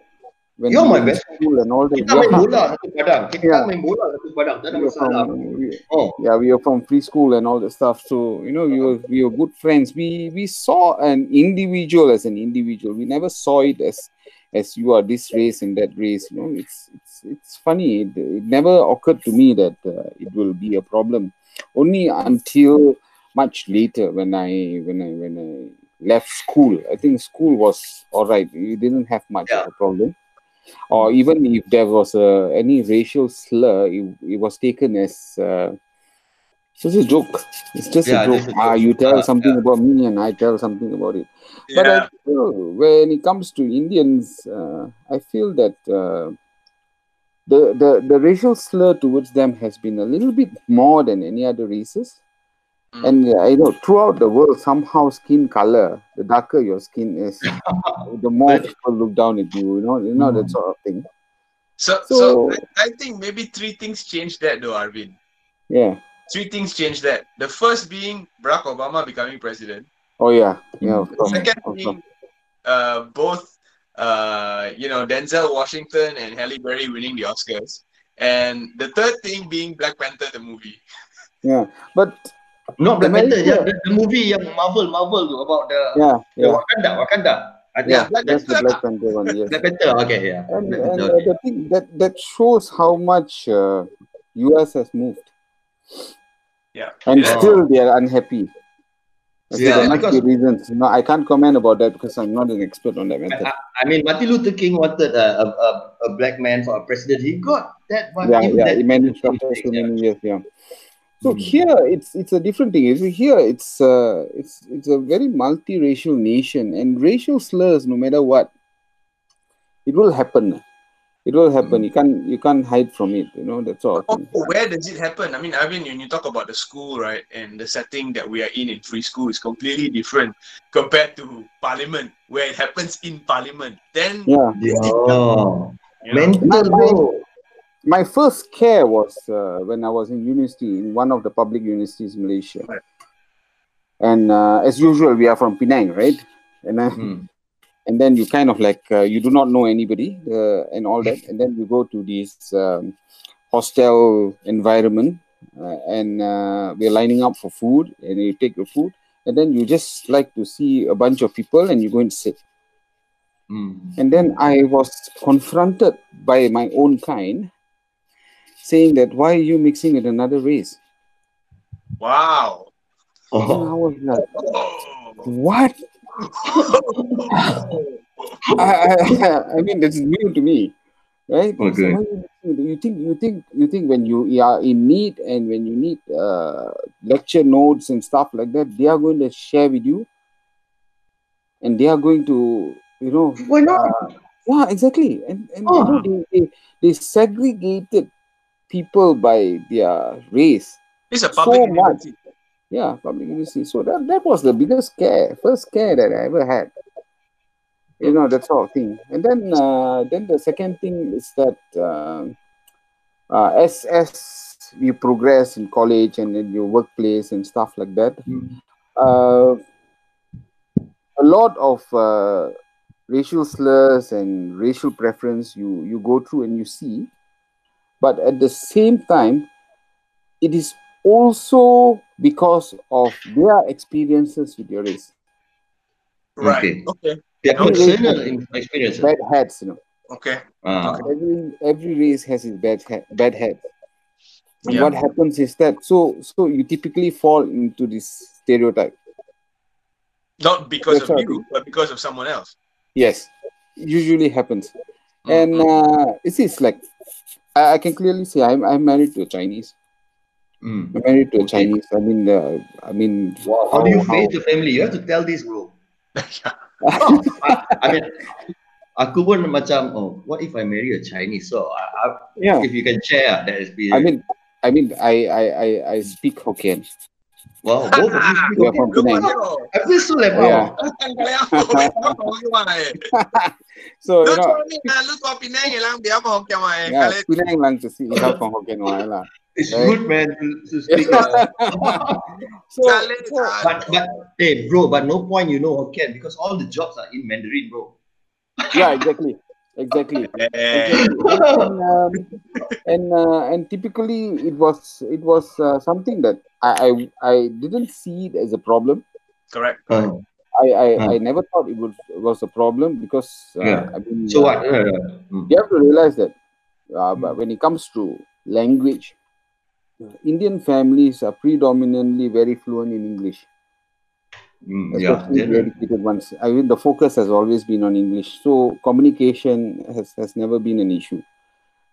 When You're my best school and all that. Kita main Yeah. bola satu padang. Kita Yeah. main bola satu padang. Tak ada We were masalah. from, we, Oh. yeah, we were from preschool and all that stuff. So you know, we were we were good friends. We we saw an individual as an individual. We never saw it as as you are this race and that race. You know, it's it's it's funny. It, it never occurred to me that uh, it will be a problem. Only until much later when I when I when I left school. I think school was all right. We didn't have much Yeah. of a problem. Or even if there was uh, any racial slur, it, it was taken as uh, just a joke. It's just Yeah, a joke. just a Ah, you tell Uh, something about me and I tell something about it. But I feel when it comes to Indians, uh, I feel that uh, the, the the racial slur towards them has been a little bit more than any other races. Mm. And uh, I know throughout the world, somehow skin color, the darker your skin is, [LAUGHS] the more people look down at you. You know, you know that sort of thing. So, so, So- I, I think maybe three things changed that though, Arvin. Yeah. Three things changed that. The first being Barack Obama becoming president. Oh yeah. Yeah. Of course. Second Of course. being uh, both uh, you know Denzel Washington and Halle Berry winning the Oscars, and the third thing being Black Panther the movie. Yeah. But Not Black Panther. America- Yeah, the, the movie yang Marvel Marvel tu about the, yeah. the Yeah. Wakanda Wakanda. I Yeah. Black That's the Panther. Black Panther one. Yes. Black Panther. Okay, yeah. and, and Panther, uh, the thing that that shows how much uh, US has moved, Yeah. and Yeah. still they are unhappy. I Yeah, there must because- reasons. No, I can't comment about that because I'm not an expert on that matter. I, I mean, Martin Luther King wanted a, a, a, a black man for a president. He got that, one. yeah, yeah, that it managed changed after so yeah. many years. Yeah. So Mm. here it's it's a different thing. You see, Here it's uh, it's it's a very multiracial nation, and racial slurs, no matter what, it will happen. It will happen. You can't you can't hide from it. You know that's all. Oh, where does it happen? I mean, Arvin, when you talk about the school, right, and the setting that we are in in free school is completely different compared to Parliament, where it happens in Parliament. Then, Yeah. Oh, you know, mental, My, my, first care was uh, when I was in university in one of the public universities in Malaysia. Right. And uh, as usual, we are from Penang, right? And uh, Hmm. And then you kind of like uh, you do not know anybody uh, and all that, and then you go to this um, hostel environment, uh, and uh, we're lining up for food, and you take your food, and then you just like to see a bunch of people, and you go and sit. Mm. And then I was confronted by my own kind, saying that why are you mixing with another race? Wow. And I Oh. was like, Oh. what? I, I, I mean, that's new to me, right? Okay. why you mixing with- you think you think you think when you are in need and when you need uh, lecture notes and stuff like that, they are going to share with you, and they are going to you know Why not? yeah, exactly. And, and you Oh. know, they, they, they segregated people by their race. It's a public So much. university. Yeah, public university. So that, that was the biggest scare, first scare that I ever had. You know, that sort of thing. And then uh, then the second thing is that uh, uh, as, as you progress in college and in your workplace and stuff like that, Mm. uh, a lot of uh, racial slurs and racial preference you you go through and you see but at the same time it is also because of their experiences with your race Right. Okay. Okay. Their Okay. personal experiences. bad hats you know Okay. Ah. every every race has its bad hat bad hat and Yeah. what happens is that so so you typically fall into this stereotype Not because That's of you, but because of someone else. yes usually happens Mm, and uh, it's, it's like I, I can clearly say I'm, I'm married to a Chinese Mm. Married to a Okay. Chinese I mean uh, I mean Wow. How do you face the family? You have to tell this, bro. Yeah. [LAUGHS] I, I mean, aku pun macam, oh, what if I marry a Chinese? So, I, I, yeah if you can share that experience. I mean I mean I I I, I speak Hokkien wow, [LAUGHS] both of you speak we are from Lu Penang I feel [LAUGHS] [LAUGHS] so like, wow. Yeah. Kali aku biar apa Hokkien mai. so Lu you know tu ni lu tu Penang lang biar apa Hokkien mai. yeah Kali Penang lang to see help from Hokkien why lah It's Right. good, man, to, to speak. uh, so, so but, but, hey, bro, but no point you know Hokkien because all the jobs are in Mandarin, bro. yeah exactly exactly [LAUGHS] and um, and, uh, and typically it was it was uh, something that I, I I didn't see it as a problem. correct. Uh, I I, Hmm. I never thought it was was a problem because uh, Yeah. I mean so uh, what? Uh, mm. you have to realize that uh, but when it comes to language, uh, Indian families are predominantly very fluent in English. Mm, yeah, especially the educated ones. I mean, the focus has always been on English, so communication has, has never been an issue.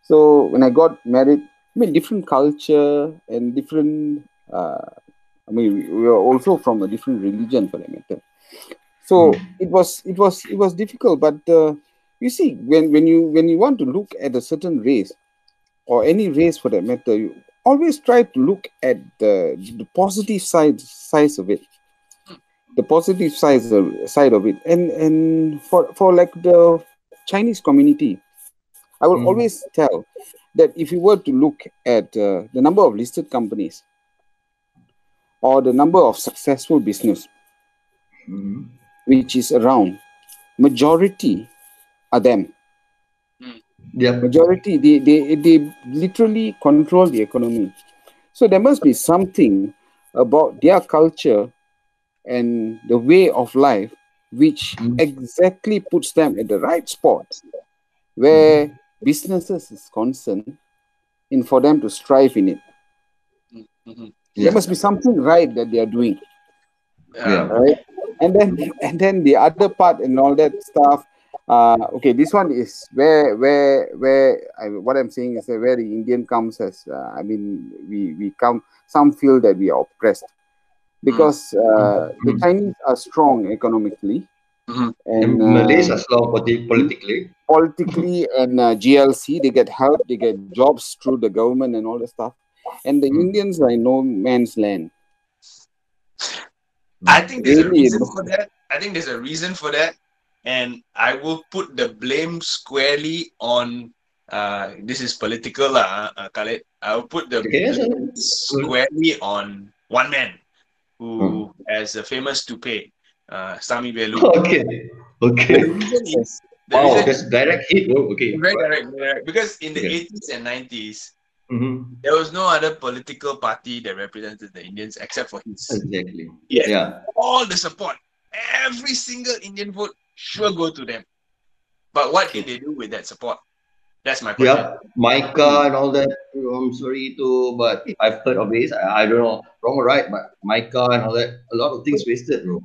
So when I got married, I mean, different culture and different. Uh, I mean, we, we are also from a different religion, for that matter. So it was it was it was difficult, but uh, you see, when when you when you want to look at a certain race, or any race for that matter, you always try to look at the the positive side sides of it the positive side of, side of it. And and for for like the chinese community i will Mm. always tell that if you were to look at uh, the number of listed companies or the number of successful business mm, which is around majority are them. Yeah, majority they, they they literally control the economy. So there must be something about their culture and the way of life which Mm. exactly puts them at the right spot where businesses is concerned in for them to strive in it Mhm. yeah. there must be something right that they are doing Yeah. right and then [LAUGHS] and then the other part and all that stuff uh okay this one is where where where I, what i'm saying is that where the indian comes as uh, i mean we we come some feel that we are oppressed because uh, the Mm. chinese are strong economically Mhm. and And uh, Malays are slow politically. politically and uh, glc they get help they get jobs through the government and all that stuff and the Mm. indians are in no man's land I think there's a reason for that. I think there's a reason for that. And I will put the blame squarely on uh this is political lah, uh, Khalid. I will put the Okay, blame squarely on one man who Hmm. has a famous toupee, uh Samy Vellu. [LAUGHS] Okay. Okay. Is Wow, that's direct hit. bro. Okay. Very direct, direct. Because in the Okay. 80s and 90s, Mhm. there was no other political party that represented the Indians except for his. Exactly. Yes. Yeah. All the support, every single Indian vote sure go to them. But what did they do with that support? That's my question. Yeah. Micah and all that. I'm sorry to, but I've heard of this. I, I don't know wrong or right, but Micah and all that. A lot of things wasted, bro.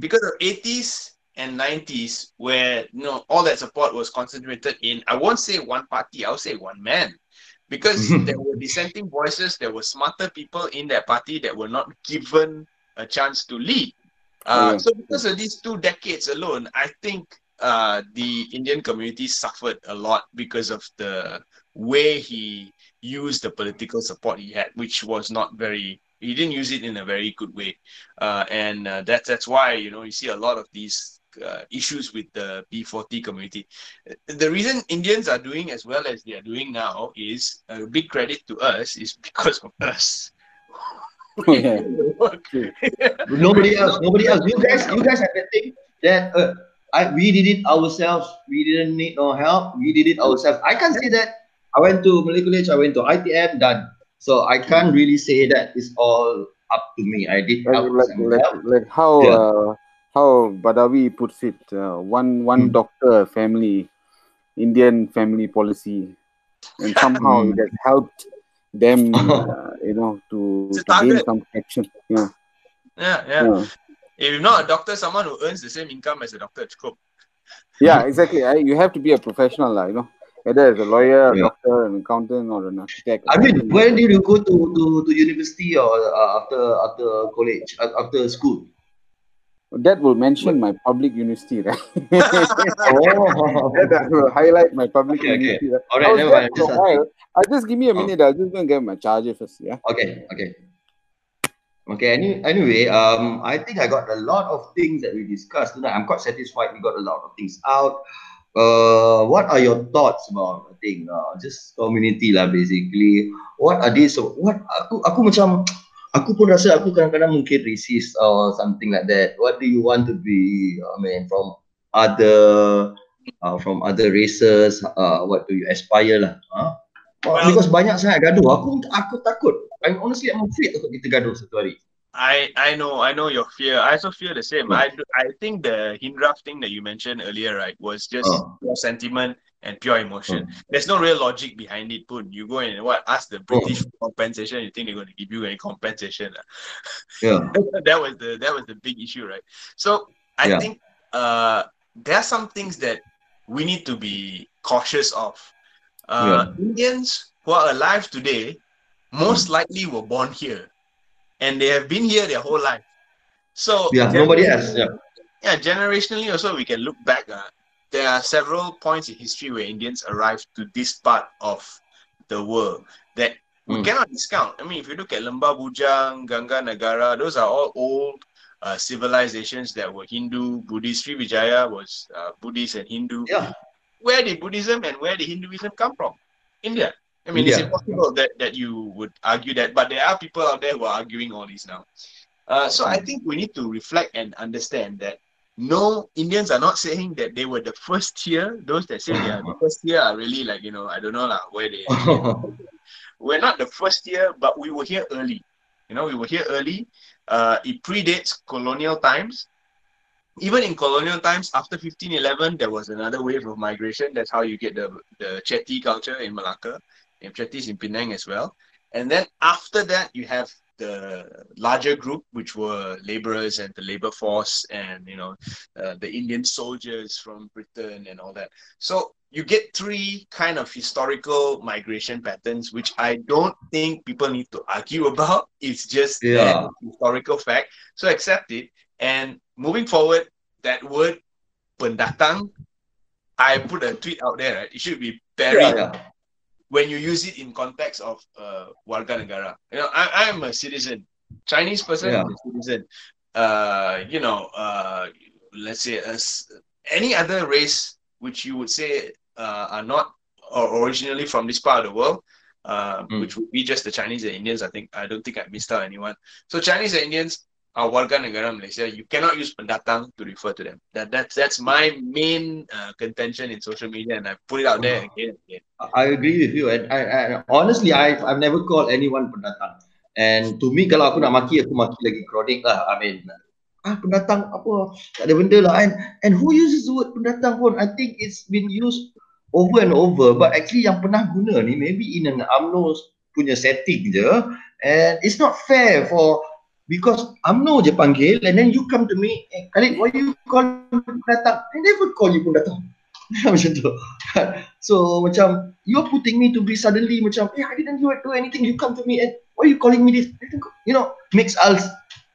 Because of 80s and 90s, where you know all that support was concentrated in, I won't say one party, I'll say one man. Because [LAUGHS] there were dissenting voices, there were smarter people in that party that were not given a chance to lead. Uh, Yeah. So because of these two decades alone, I think uh, the Indian community suffered a lot because of the way he used the political support he had, which was not very. He didn't use it in a very good way, uh, and uh, that's that's why you know you see a lot of these uh, issues with the B40 community. The reason Indians are doing as well as they are doing now is a big credit to us is because of us. [LAUGHS] yeah. Nobody else. Nobody else. You guys. You guys have that thing that uh, I we did it ourselves. We didn't need no help. We did it ourselves. I can't say that. I went to Malay College. I went to ITM. Done. So I can't really say that it's all up to me. I did like, help like, like, like how Yeah. uh, how Badawi puts it, uh, one one Hmm. doctor family, Indian family policy, and somehow Hmm. it has helped them, [LAUGHS] uh, you know, to, It's to gain some action. Yeah, Yeah, yeah. yeah, If you're not a doctor, someone who earns the same income as a doctor, it's cool. yeah, exactly. I, you have to be a professional, lah, you know, whether as a lawyer, a Yeah. doctor, an accountant, or an architect. I mean, when did you go to to, to university or uh, after after college uh, after school? that will mention my public university, right? [LAUGHS] Oh. that will highlight my public Okay, okay. university. right? All I right, was never mind. for Just a asking. while. Uh, just give me a Oh. minute. I'll just go and get my charger first. Yeah. Okay, okay. Okay, any, anyway, um, I think I got a lot of things that we discussed tonight. I'm quite satisfied we got a lot of things out. Uh, what are your thoughts about I think uh, just community lah basically. What are these? What aku aku macam aku pun rasa aku kadang-kadang mungkin racist or something like that. What do you want to be? I mean, from other uh, from other races, uh, what do you aspire lah? Huh? Well- because banyak sangat gaduh. Aku aku takut. I'm honestly I'm afraid takut kita gaduh satu hari. I I know I know your fear. I also fear the same. Hmm. I do- I think the Hindraf thing that you mentioned earlier, right, was just Oh. pure sentiment and pure emotion. There's no real logic behind it. Put you go and what ask the British for compensation. You think they're going to give you any compensation? ah? Yeah. [LAUGHS] that was the that was the big issue, right? So I Yeah. think uh, there are some things that we need to be cautious of. Uh, Indians who are alive today most likely were born here, and they have been here their whole life. So Yeah, nobody else. Yeah. yeah, generationally also we can look back. Uh, there are several points in history where Indians arrived to this part of the world that we Mm. cannot discount. I mean, if you look at Lembah Bujang, Ganga Nagara, those are all old uh, civilizations that were Hindu, Buddhist. Srivijaya was uh, Buddhist and Hindu. Yeah. Where did Buddhism and where did Hinduism come from? India. I mean, it's India. impossible that, that you would argue that, but there are people out there who are arguing all this now. Uh, so I think we need to reflect and understand that no Indians are not saying that they were the first here. Those that say they are the [LAUGHS] first here are really like you know I don't know lah where they. Are. [LAUGHS] [LAUGHS] we're not the first here, but we were here early. You know, we were here early. Uh, it predates colonial times. Even in colonial times, after 1511, there was another wave of migration. That's how you get the the Chetty culture in Malacca, Chetties in Penang as well. And then after that, you have the larger group, which were laborers and the labor force, and you know, uh, the Indian soldiers from Britain and all that. So you get three kind of historical migration patterns, which I don't think people need to argue [LAUGHS] about. It's just Yeah. historical fact. So accept it. And moving forward, that word pendatang, I put a tweet out there. Right? It should be buried yeah, yeah. When you use it in context of uh, warga negara. You know, I, I'm a citizen. Chinese person Yeah. citizen. Uh, you know, uh, let's say as any other race which you would say uh, are not or originally from this part of the world, uh, Mm. which would be just the Chinese and Indians. I think I don't think I missed out anyone. So Chinese and Indians, are warga negara Malaysia, you cannot use pendatang to refer to them. That that's that's my main uh, contention in social media, and I put it out there again and again. I agree with you. And I, I honestly, I I've never called anyone pendatang. And to me, kalau aku nak maki, aku maki lagi kronik lah. I mean, ah pendatang apa? Tak ada benda lah. And and who uses the word pendatang pun? I think it's been used over and over. But actually, yang pernah guna ni, maybe in an UMNO punya setting je. And it's not fair for because UMNO je panggil and then you come to me, eh, Khalid, why you call me pendatang? I never call you pendatang. [LAUGHS] macam tu. [LAUGHS] so macam you're putting me to be suddenly macam, eh, I didn't do, anything. You come to me and why you calling me this? You know, makes us,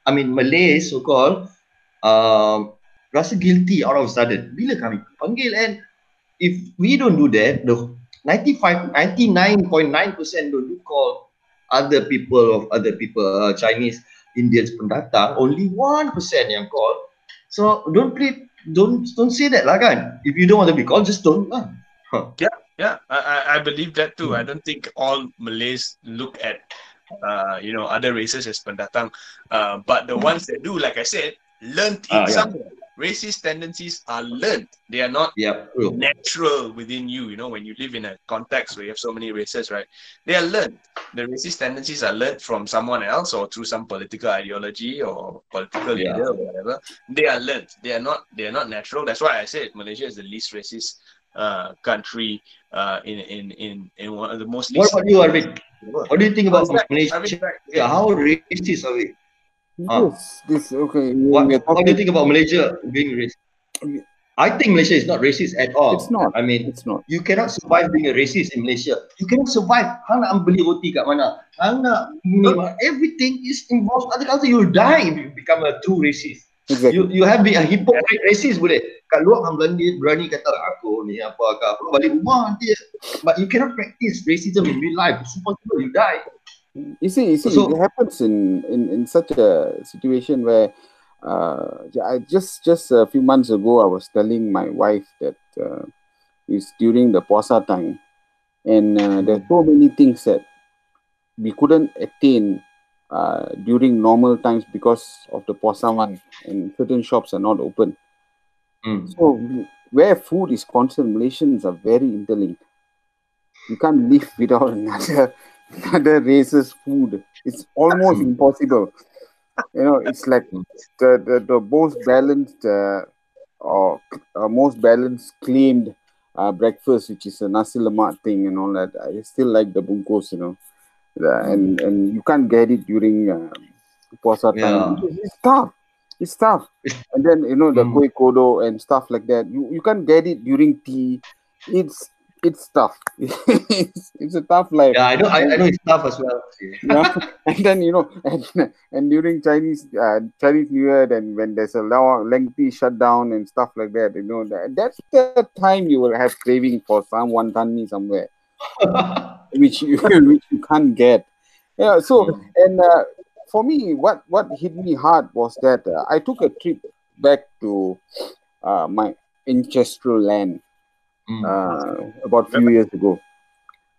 I mean, Malay so-called, um, rasa guilty out of a sudden. Bila kami panggil and if we don't do that, the 95, 99.9% don't do call other people of other people, uh, Chinese, Indians pendatang, only 1% yang call. So don't play, don't don't say that lah kan. If you don't want to be called, just don't lah. Huh. Yeah, I, I- I believe that too. I don't think all Malays look at, uh, you know, other races as pendatang. Uh, but the ones that do, like I said, learned in Ah, yeah. somewhere. Racist tendencies are learned. They are not Yeah, natural within you. You know, when you live in a context where you have so many races, right? They are learned. The racist tendencies are learned from someone else or through some political ideology or political Yeah. leader or whatever. They are learned. They are not. They are not natural. That's why I said Malaysia is the least racist uh, country uh, in in in in one of the most. What about you, Arvin? in the world. What do you think about Malaysia? Yeah, how racist are we? Ah. Yes, this okay. What, what do you think about Malaysia being racist? I think Malaysia is not racist at all. It's not. I mean, It's not. you cannot survive being a racist in Malaysia. You cannot survive. Hang nak beli roti kat mana? Hang nak ni, everything is involved. Other culture, you'll die if you become a true racist. Exactly. You you have been a hypocrite racist boleh. Kat luar hang berani, berani kata aku ni apa ke apa balik rumah nanti. But you cannot practice racism in real life. It's impossible. You die. You see, you see, So- it happens in, in, in such a situation where uh, I just just a few months ago I was telling my wife that uh, it's during the Puasa time, and uh, there are so many things that we couldn't attain uh, during normal times because of the Puasa one, and certain shops are not open. Hmm. So where food is concerned, Malaysians are very interlinked. You can't live [LAUGHS] without another [LAUGHS] another race's food. It's almost impossible. You know, it's like the the, the most balanced uh, or uh, most balanced claimed uh, breakfast, which is a nasi lemak thing and all that. I still like the bungkus, you know, The- and and you can't get it during uh, puasa time. Yeah. It's tough. It's tough. And then you know the Mm. kodo and stuff like that. You you can't get it during tea. It's it's tough. [LAUGHS] it's, it's a tough life. Yeah, I know. I, I know it's tough as well. [LAUGHS] Yeah. and then you know, and, and during Chinese uh, Chinese New Year, then when there's a long, lengthy shutdown and stuff like that, you know, that, that's the time you will have craving for some wonton mee somewhere, [LAUGHS] which you which you can't get. Yeah. So and uh, for me, what what hit me hard was that uh, I took a trip back to uh, my ancestral land Mm. uh, about few years ago.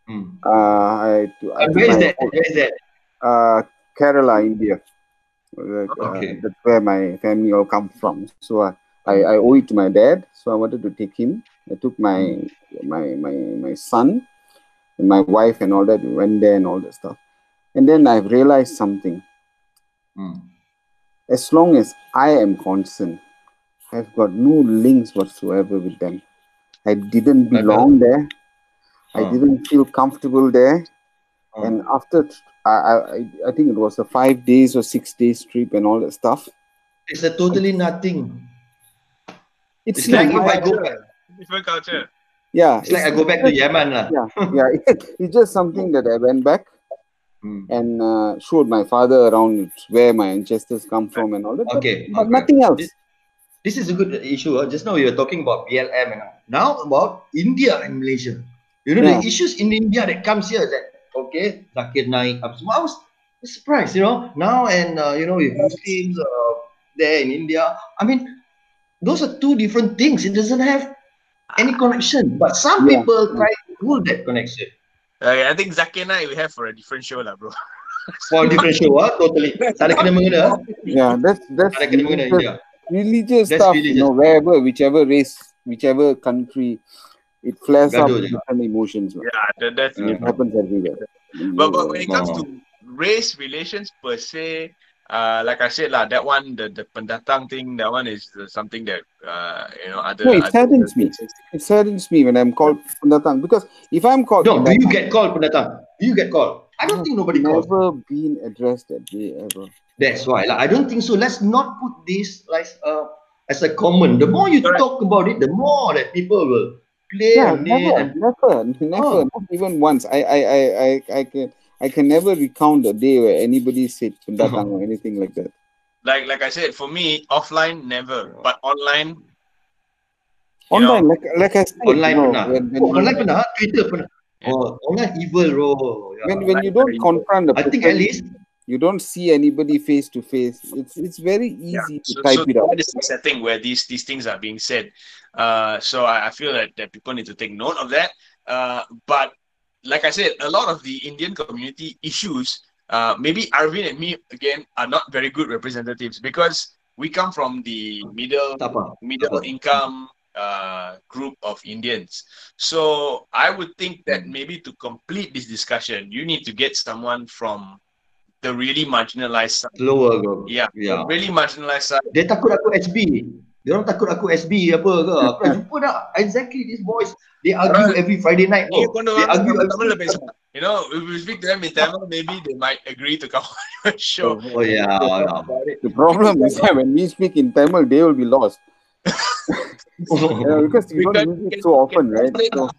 Mm. Uh, I, I where is that? Where is that? uh, Kerala, India. Like, uh, Okay. that's where my family all come from. So uh, I, I owe it to my dad. So I wanted to take him. I took my my my my son and my wife and all that. We went there and all that stuff. And then I've realized something. Mm. As long as I am concerned, I've got no links whatsoever with them. I didn't Okay. belong there. I Oh. didn't feel comfortable there. Oh. And after, I I think it was a five days or six days trip and all that stuff. It's a totally nothing. It's, It's like if I go back, Different culture. yeah, it's like I go back to Yemen lah. yeah, yeah. [LAUGHS] it's just something that I went back Mm. and uh, showed my father around where my ancestors come from and all that. but- Okay, but, okay. nothing else. This- This is a good issue. huh? Just now you were talking about BLM and all. now about India and Malaysia. You know Yeah. the issues in India that comes here that okay, Zakir Naik up. I was surprised, you know. Now and uh, you know with Muslims uh, there in India. I mean, those are two different things. It doesn't have any connection. But some Yeah. people try to pull that connection. Uh, I think Zakir Naik we have for a different show, lah, bro. For a different show, ah, totally. Tak ada kena mengena. ah. Yeah, that's that's Tak ada kena mengena. religious, Yeah. Religious That's stuff. religious. You know, wherever, whichever race, whichever country, it flares up different emotions. lah. Yeah, that, that's Yeah. It happens everywhere. But, but when it comes to race relations per se, uh, like I said, lah, that one, the, the pendatang thing, that one is uh, something that, uh, you know, other. No, it other- saddens me. It saddens me when I'm called pendatang because if I'm called No, do you get called pendatang? Do you get called? I don't think nobody calls. never been addressed that way ever. That's why. Like, I don't think so. Let's not put this like uh, as a common. The more you Correct. talk about it, the more that people will play Yeah, on it. never, And, never, never, not even once. I, I, I, I, I can, I can never recount a day where anybody said pendatang or anything like that. Like, like I said, for me, offline, never. But online, You know, Online, like, like I said, online you know, pernah. when, when, oh, online pernah. Twitter pernah. Yeah. Oh, online evil, bro. Yeah. when, when you don't confront the I think at least you don't see anybody face to face. It's it's very easy to so, type so it out. that is the setting where these these things are being said. Uh, so I, I feel that, that people need to take note of that. Uh, but like I said, a lot of the Indian community issues, uh, maybe Arvin and me again are not very good representatives because we come from the middle tak apa. middle Betul. income uh, group of Indians. So I would think that maybe to complete this discussion, you need to get someone from the really marginalized side. Lower ke? Yeah, yeah. really marginalized side. Dia takut aku SB. Dia orang takut aku SB apa ke. [LAUGHS] Aku dah jumpa dah. Exactly these boys. They argue uh, every Friday night. Oh, they, they argue every Tamil lebih semua. You know, if we speak to them in Tamil, maybe they might agree to come on your [LAUGHS] show. Oh, oh yeah. yeah. The problem is that when we speak in Tamil, they will be lost. [LAUGHS] yeah, because you because don't use it so often, right? So,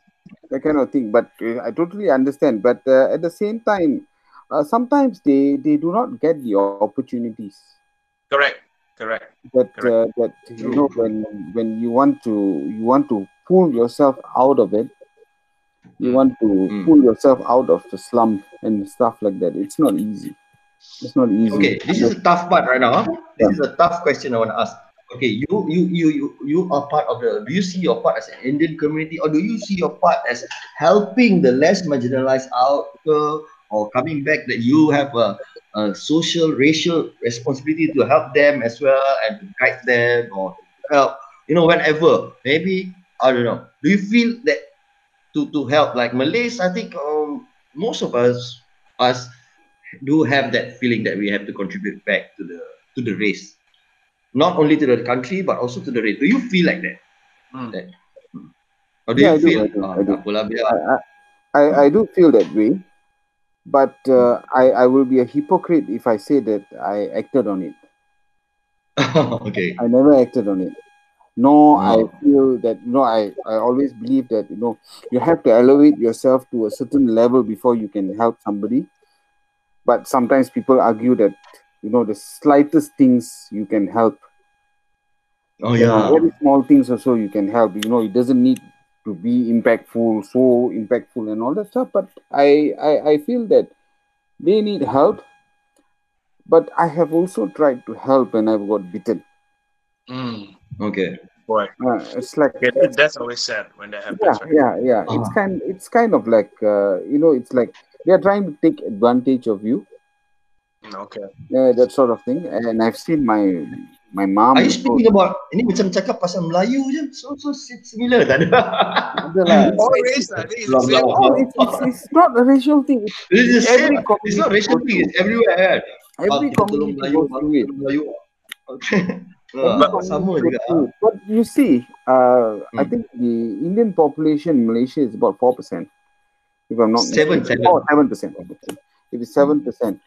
that kind of thing. But uh, I totally understand. But uh, at the same time, uh, sometimes they, they do not get the opportunities Correct, correct. that Correct. uh, that you know when when you want to you want to pull yourself out of it, you Mm. want to Mm. pull yourself out of the slump and stuff like that. It's not easy. It's not easy. Okay, this is a tough part right now. Huh? This is a tough question I want to ask. Okay, you you you you you are part of the. Do you see your part as an Indian community, or do you see your part as helping the less marginalized out, uh, or coming back that you have a, a social racial responsibility to help them as well and to guide them or help you know whenever maybe I don't know. Do you feel that to to help like Malays? I think um, most of us us do have that feeling that we have to contribute back to the to the race, not only to the country but also to the race. Do you feel like that? Mm. That- Or do Yeah, you I do, feel? I do, "Ah, I do. tak apalah, biar." I, I, I, I do feel that way, but uh, I, I will be a hypocrite if I say that I acted on it. [LAUGHS] okay. I never acted on it. No, I Oh. feel that no, I, I always believe that you know you have to elevate yourself to a certain level before you can help somebody. But sometimes people argue that you know the slightest things you can help. Oh yeah. Very small things also you can help. You know, it doesn't need to be impactful, so impactful and all that stuff. But I, I, I feel that they need help. But I have also tried to help and I've got bitten. Mm. Okay. Boy, Uh, it's like okay, that, that's always sad when that happens. yeah, right? yeah, yeah. It's Ah. kind, it's kind of like uh, you know, it's like they are trying to take advantage of you, Mm, Okay. uh, that sort of thing. And I've seen my my mom. Are you speaking about ini macam cakap pasal Melayu je? So so similar tak ada. Ada lah. [LAUGHS] All race, I it's the same. Oh, it's, it's, it's not a racial thing. It's It's every It's not racial thing. It's everywhere kan. Every tolong community Melayu, it. tolong Melayu. [LAUGHS] Okay. Community sama juga. But you see, uh, I Hmm. think the Indian population in Malaysia is about four percent, if I'm not Seven, mistaken. seven. Oh, seven percent. It is seven percent.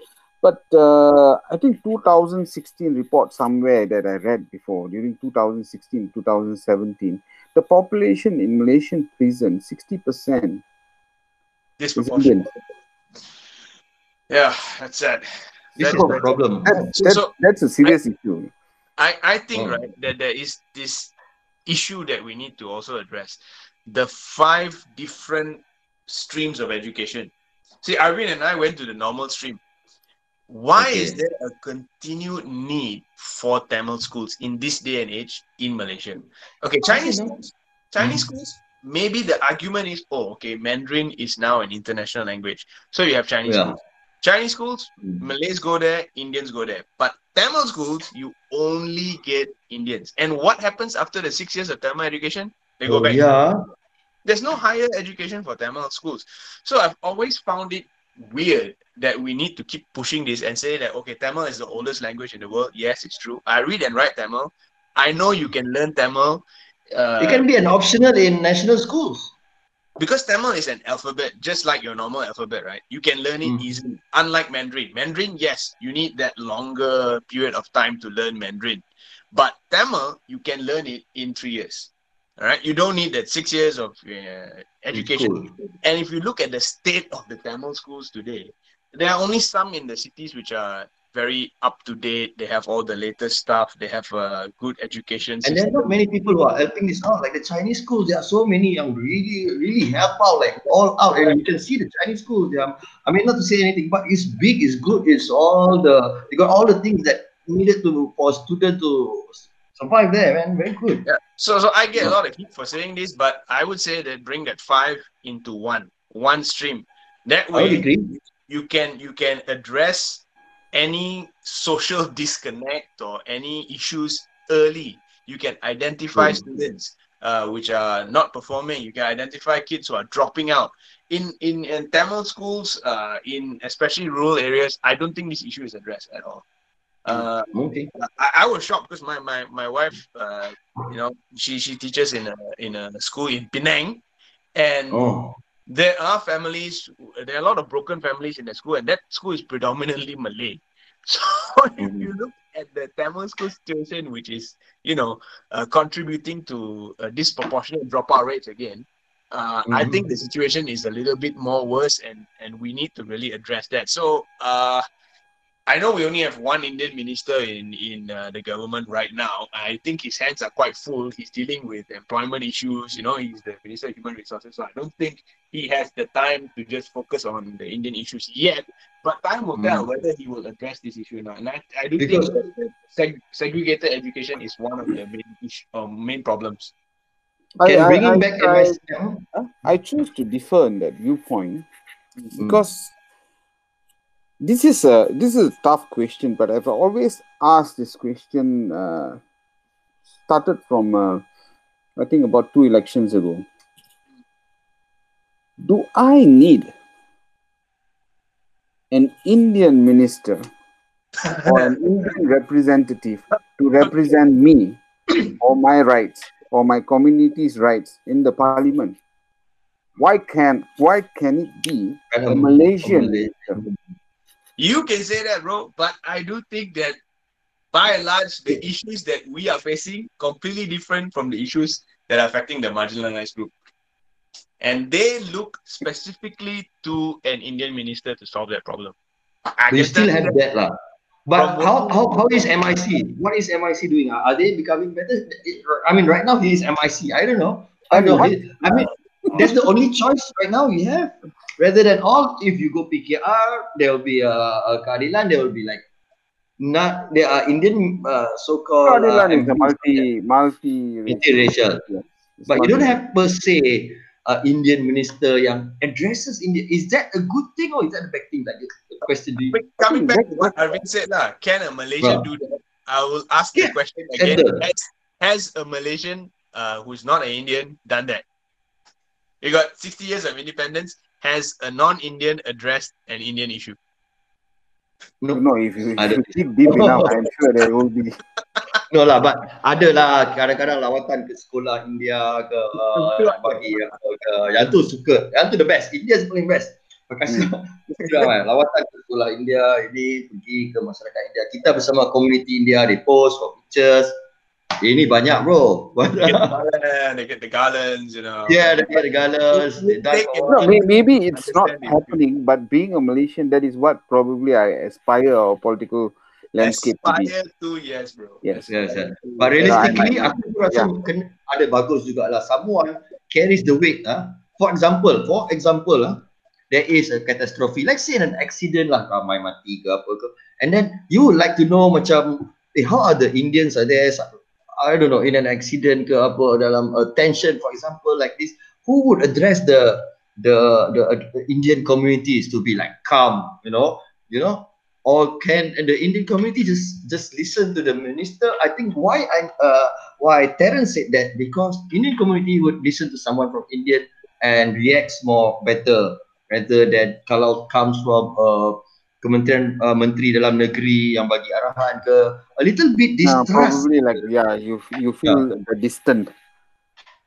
But uh, I think 2016 report somewhere that I read before during 2016 2017, the population in Malaysian prison 60 percent is Disproportionate. Indian. Yeah, that's sad. This That is is the problem. That's, So- that's, so- that's a serious issue. I, I think Oh. right that there is this issue that we need to also address the five different streams of education. See, Arvin and I went to the normal stream. Why is there a continued need for Tamil schools in this day and age in Malaysia? Okay, Chinese schools, Chinese Mm. schools, maybe the argument is, oh, okay, Mandarin is now an international language, so you have Chinese Yeah. schools. Chinese schools, Mm. Malays go there, Indians go there. But Tamil schools, you only get Indians. And what happens after the six years of Tamil education? They go Oh, back. yeah. There's no higher education for Tamil schools. So I've always found it weird that we need to keep pushing this and say that okay, Tamil is the oldest language in the world. Yes, it's true. I read and write Tamil. I know you can learn Tamil. Uh, It can be an optional in national schools. because Tamil is an alphabet, just like your normal alphabet, right? You can learn it Mm. easily. Unlike Mandarin. Mandarin, yes, you need that longer period of time to learn Mandarin. But Tamil, you can learn it in three years. All right, you don't need that six years of uh, education. School. And if you look at the state of the Tamil schools today, there are only some in the cities which are very up to date. They have all the latest stuff. They have a good education And there are not many people who are helping this out. Like the Chinese schools, there are so many young really, really help out, like all out. And you can see the Chinese schools. They are, I mean, not to say anything, but it's big, it's good, it's all the they got all the things that needed to for student to survive there, man. Very good. Yeah. So, so I get a lot of heat for saying this, but I would say that bring that five into one, one stream. That way, agree. you can you can address any social [LAUGHS] disconnect or any issues early. You can identify Mm. students uh, which are not performing. You can identify kids who are dropping out. In in, in Tamil schools, uh, in especially rural areas, I don't think this issue is addressed at all. Uh, Okay. I, I was shocked because my my my wife, uh, you know, she she teaches in a in a school in Penang, and Oh. there are families, there are a lot of broken families in the school, and that school is predominantly Malay. [LAUGHS] So if Mhm. you look at the Tamil school situation, which is you know uh, contributing to uh, disproportionate dropout rates again, uh, I Mhm. think the situation is a little bit more worse, and and we need to really address that. So. Uh, I know we only have one Indian minister in in uh, the government right now. I think his hands are quite full. He's dealing with employment issues. You know, he's the minister of human resources. So I don't think he has the time to just focus on the Indian issues yet. But time will tell Mm. whether he will address this issue or not. And I, I do Because- think seg- segregated education is one of the main issue, uh, main problems. Can bring him I, back I, MIC. I choose to differ in that viewpoint Mm. because this is a this is a tough question, but I've always asked this question. Uh, started from uh, I think about two elections ago. Do I need an Indian minister or an Indian representative to represent me or my rights or my community's rights in the parliament? Why can why can it be a Malaysian Malay. minister? You can say that, bro, but I do think that by and large, the issues that we are facing completely different from the issues that are affecting the marginalized group. And they look specifically to an Indian minister to solve that problem. I We still have that lah. But how, how how is MIC? What is MIC doing? Are are they becoming better? I mean, right now he is MIC. I don't know. I don't know. What? I mean, that's the only choice right now we have. Rather than all, if you go PKR, there will be a, a keadilan. There will be like not. There are Indian uh, so-called uh, is a multi multi multiracial. Yes. It's But you don't have per se uh, Indian minister yang addresses India. Is that a good thing or is that a bad thing? Like the question. Do you, But coming back to what Arvind said, lah, can a Malaysian Well. do that? I will ask the question again. Has, has a Malaysian uh, who's not an Indian done that? You got 60 years of independence. Has a non-Indian addressed an Indian issue? no, No, if you, if dig deep enough, [LAUGHS] I'm sure there will be. No lah, but ada lah kadang-kadang lawatan ke sekolah India ke uh, bagi apa ke yang tu suka. Yang tu the best. India is paling best. Makasih. Hmm. [LAUGHS] Ramai lawatan ke sekolah India ini pergi ke masyarakat India. Kita bersama community India di post for pictures. Ini banyak bro. They get the garland, they get the garlands, you know. yeah, they get the. They for No, may, maybe it's not happening, but being a Malaysian, that is what probably I aspire our political landscape to be. Aspire to, yes, bro. Yes. Yes, yes. But realistically, Yeah, aku pun rasa kena ada bagus jugalah. Someone carries the weight. Ah, For example, for example, ah, there is a catastrophe. Let's say an accident lah, ramai mati ke apa ke. And then you would like to know macam, eh, how are the Indians are there? I don't know, in an accident ke apa, dalam a tension, for example, like this. Who would address the the the, uh, the Indian communities to be like calm, you know, you know, or can the Indian community just just listen to the minister? I think why I uh why Terence said that because Indian community would listen to someone from Indian and reacts more better rather than kalau comes from uh Kementerian uh, Menteri Dalam Negeri yang bagi arahan ke a little bit Yeah, distrust. probably like yeah, you you feel the distant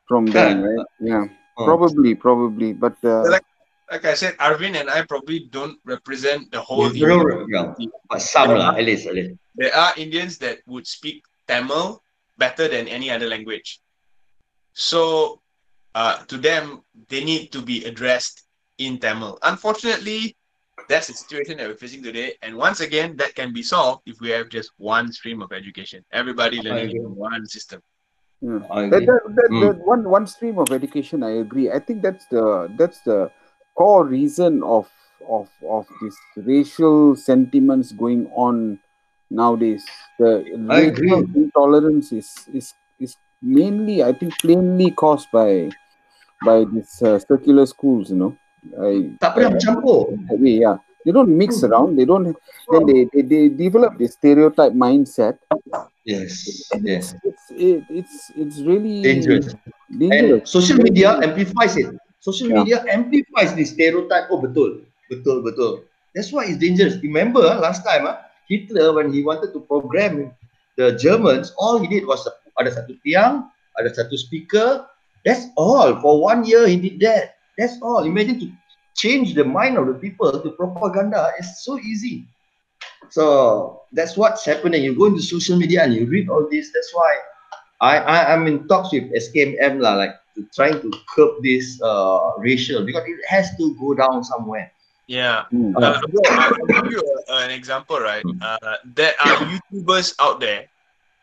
from them, Kan? right? Yeah, Uh, probably, probably, but uh, Like- Like I said, Arvin and I probably don't represent the whole you know, Indian yeah, community. but some lah, at least, at least. There are Indians that would speak Tamil better than any other language. So, uh, to them, they need to be addressed in Tamil. Unfortunately, that's the situation that we're facing today. And once again, that can be solved if we have just one stream of education. Everybody learning agree. in one system. yeah. I that, agree. that, that, Mm. that one one stream of education i agree i think that's the that's the core reason of of of this racial sentiments going on nowadays the I racial agree. intolerance is is is mainly i think plainly caused by by these uh, circular schools you know i Tak pernah bercampur. that way yeah they don't mix Hmm. around they don't then they, they, they develop this stereotype mindset Yes, and yes. it's it's it, it's it's really Dangerous. dangerous And social media amplifies it. Social Yeah. media amplifies this stereotype. Oh, betul. Betul, betul. That's why it's dangerous. Remember ah, last time ah, Hitler when he wanted to program the Germans, all he did was ada satu tiang, ada satu speaker. That's all. For one year he did that. That's all. Imagine to change the mind of the people to propaganda. is so easy. So that's what's happening. You go into social media and you read all this. That's why I, I I'm in talks with SKMM lah, like to trying to curb this uh racial because it has to go down somewhere. Yeah. Mm. Uh, I'll give you a- an example, right? Uh, there are YouTubers out there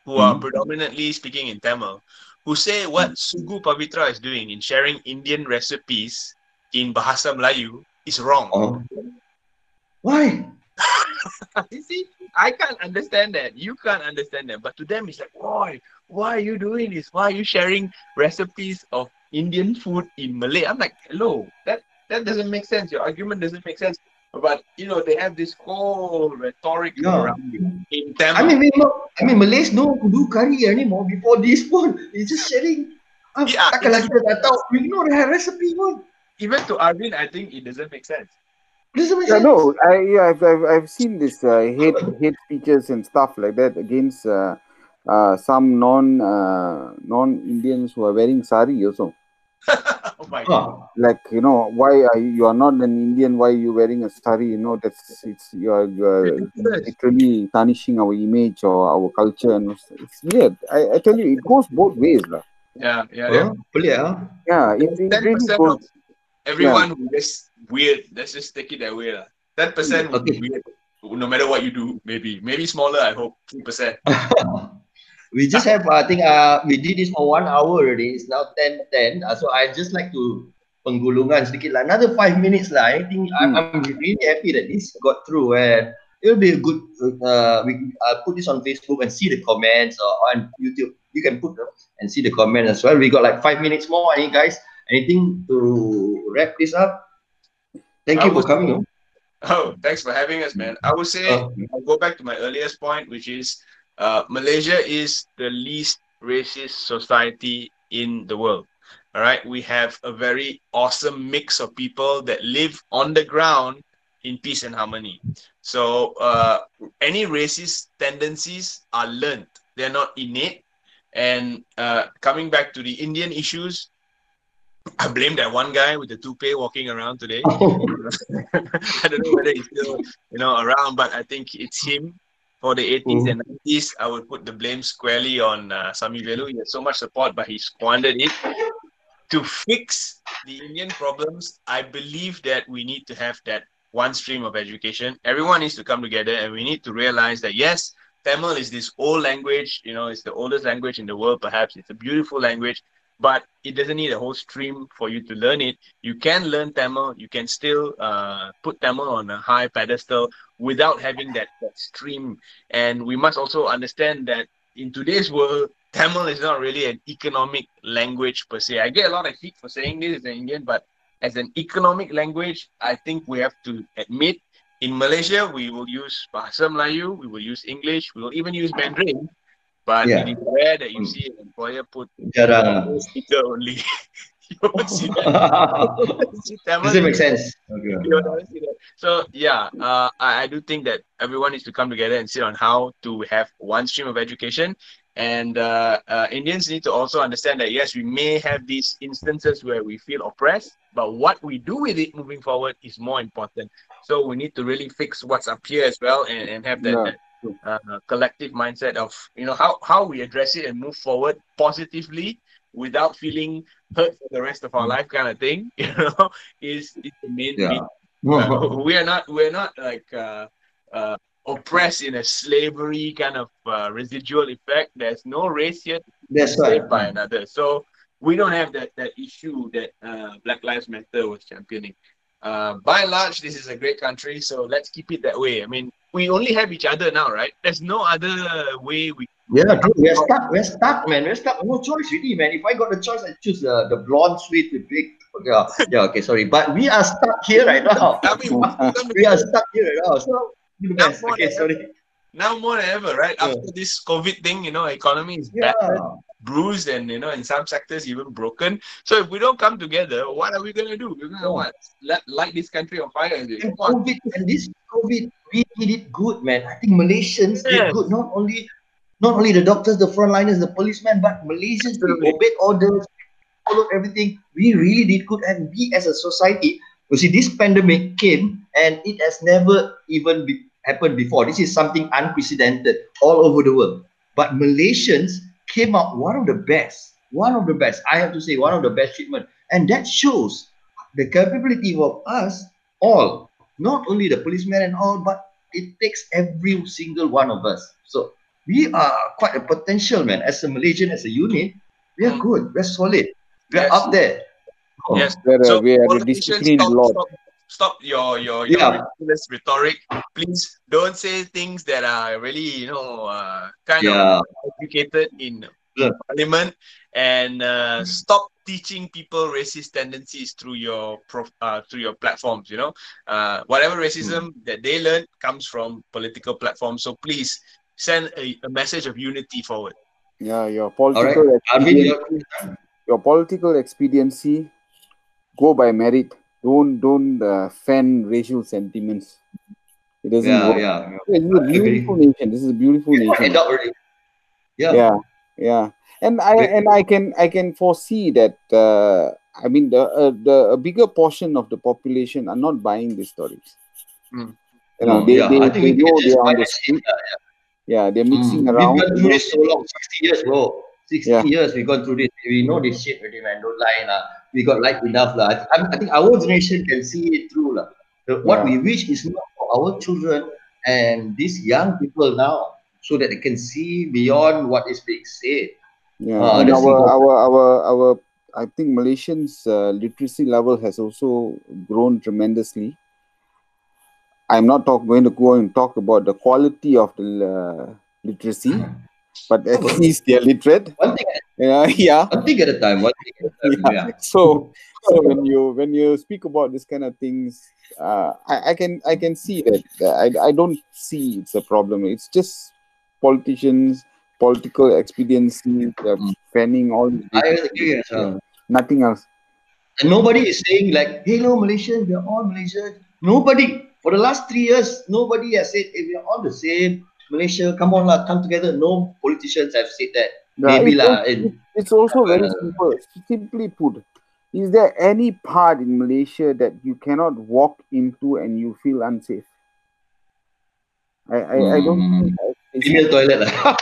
who are Mhm. predominantly speaking in Tamil who say what hmm. Sugu Pavithra is doing in sharing Indian recipes in Bahasa Melayu is wrong. Oh, why? [LAUGHS] you see, I can't understand that. You can't understand that. But to them, it's like, why? Why are you doing this? Why are you sharing recipes of Indian food in Malay? I'm like, hello, that that doesn't make sense. Your argument doesn't make sense. But you know, they have this whole rhetoric Yeah. around it. In Tamil. I mean, we know, I mean Malays know to do curry anymore before this [LAUGHS] one. It's just sharing. Ah, Yeah, takkan it's- lagi kita tahu. We know the recipe pun. even to Arvin, I think it doesn't make sense. Doesn't make Yeah, sense. no, I yeah, I've, I've I've seen this uh, hate hate speeches and stuff like that against uh, uh, some non uh, non Indians who are wearing sari also. [LAUGHS] oh my god. Like you know, why are you, you are not an Indian? Why are you wearing a sari? You know, that's it's you are, you are literally tarnishing our image or our culture, and it's, it's weird. I, I tell you, it goes both ways, lah. Yeah, yeah, yeah. huh? Pelik ah. Yeah, it, it really goes. of everyone who is weird. Let's just take it that way, lah. Ten percent would be weird. No matter what you do, maybe, maybe smaller. I hope three percent. [LAUGHS] we just have I think uh we did this for one hour already. It's now 10 10. Uh, so I just like to penggulungan sedikit lah. Another five minutes lah. I think I'm, I'm really happy that this got through and it'll be a good uh we uh, put this on Facebook and see the comments or on YouTube. You can put them and see the comments as well. We got like five minutes more. Any guys, anything to wrap this up? Thank I you for coming. oh. Oh, thanks for having us, man. I would say Uh, I'll go back to my earliest point, which is uh, Malaysia is the least racist society in the world. All right, we have a very awesome mix of people that live on the ground in peace and harmony. So uh, any racist tendencies are learned; they're not innate. And uh, coming back to the Indian issues, I blame that one guy with the toupee walking around today. [LAUGHS] I don't know whether he's still, you know, around, but I think it's him. For the 80s and 90s, I would put the blame squarely on uh, Samy Vellu. He had so much support, but he squandered it. To fix the Indian problems, I believe that we need to have that one stream of education. Everyone needs to come together, and we need to realize that yes, Tamil is this old language. You know, it's the oldest language in the world. Perhaps it's a beautiful language, but it doesn't need a whole stream for you to learn it you can learn Tamil, you can still uh, put Tamil on a high pedestal without having that, that stream. And we must also understand that in today's world, Tamil is not really an economic language per se. I get a lot of heat for saying this as an Indian, but as an economic language, I think we have to admit in Malaysia, we will use Bahasa Melayu, we will use English, we will even use Mandarin. But Yeah. it is rare that you Mm. see an employer put Jarang. [LAUGHS] speaker only. [LAUGHS] you won't see that. [LAUGHS] You see Does it make sense? Okay. you will never see that. So yeah, uh, I, I do think that everyone needs to come together and sit on how to have one stream of education. And uh, uh, Indians need to also understand that yes, we may have these instances where we feel oppressed, but what we do with it moving forward is more important. So we need to really fix what's up here as well and, and have that, Yeah, that uh, collective mindset of you know how how we address it and move forward positively without feeling hurt for the rest of our life kind of thing [LAUGHS] you know is, is the main, Yeah. uh, we are not we're not like uh, uh, oppressed in a slavery kind of uh, residual effect. There's no race here That's right. saved by another. So we don't have that that issue that uh, black lives matter was championing. Uh, by and large this is a great country so let's keep it that way. I mean we only have each other now right there's no other way we Yeah, true. We're stuck. We're stuck, man. We're stuck. No choice, really, man. If I got the choice, I choose uh, the blonde sweet with big. Yeah, yeah. Okay, sorry, but we are stuck here right now. [LAUGHS] I mean, we are stuck here right now. So, Now more Okay, than sorry. now more than ever, right? Yeah. After this COVID thing, you know, economy is Yeah. battered, bruised, and you know, in some sectors even broken. So if we don't come together, what are we gonna do? We're gonna Yeah. what? Let, light this country on fire? It? And COVID and this COVID, we did good, man. I think Malaysians Yes. did good. Not only, not only the doctors, the frontliners, the policemen, but Malaysians we obeyed orders, followed everything. We really did good, and we as a society, you see, this pandemic came and it has never even be, happened before. This is something unprecedented all over the world. But Malaysians came out one of the best, one of the best. I have to say, one of the best treatment, and that shows the capability of us all not only the policemen and all, but it takes every single one of us. So we are quite a potential man. As a Malaysian, as a unit, we are good. We're solid. We're Yes. up there. Oh, Yes. Where, uh, So we are a disciplined stop, lot. stop, stop your your your Yeah. ridiculous rhetoric. Please don't say things that are really you know uh, kind Yeah. of educated in Yeah. parliament and uh, stop teaching people racist tendencies through your prof, uh, through your platforms you know uh, whatever racism that they learn comes from political platforms so please send a, a message of unity forward Yeah, your political Arvin, expediency, your political expediency, go by merit. Don't don't uh, fan racial sentiments. It doesn't yeah, work. yeah. This is a beautiful nation. This is a beautiful nation. end up already. Yeah. yeah yeah and i Great. and i can i can foresee that uh, i mean the uh, the a bigger portion of the population are not buying these stories Mm. you know No, they, yeah, they, I think they we know can they just are on buy the that street shit. yeah they're mixing Mm. around We've gone you through know. this so long, 60 years, bro. 60 Yeah. years we've gone through this. We know this shit already, man. Don't lie, lah. We got light enough, lah. I, I think our generation can see it through, lah. The- What Yeah. we wish is not for our children and these young people now, so that they can see beyond what is being said. yeah Ah, that's our, our our our i think malaysians uh, literacy level has also grown tremendously i'm not talk, going to go and talk about the quality of the uh, literacy [LAUGHS] but at least they're literate One thing, [LAUGHS] yeah yeah one thing at a time. One thing at a time. [LAUGHS] Yeah. Yeah. so so when you when you speak about this kind of things uh, I, I can i can see that uh, I, I don't see it's a problem it's just politicians political expediency uh, Mm. fanning all these I agree as well. yeah. nothing else And nobody is saying like, hello Malaysians, we're all Malaysians. Nobody. For the last three years, nobody has said, hey, we're all the same. Malaysia, come on lah, come together. No politicians have said that. Yeah, Maybe it's lah. also- it's also very Uh, simple simply put is there any part in malaysia that you cannot walk into and you feel unsafe i i, I don't Mm. think I- it's- Female toilet [LAUGHS] lah.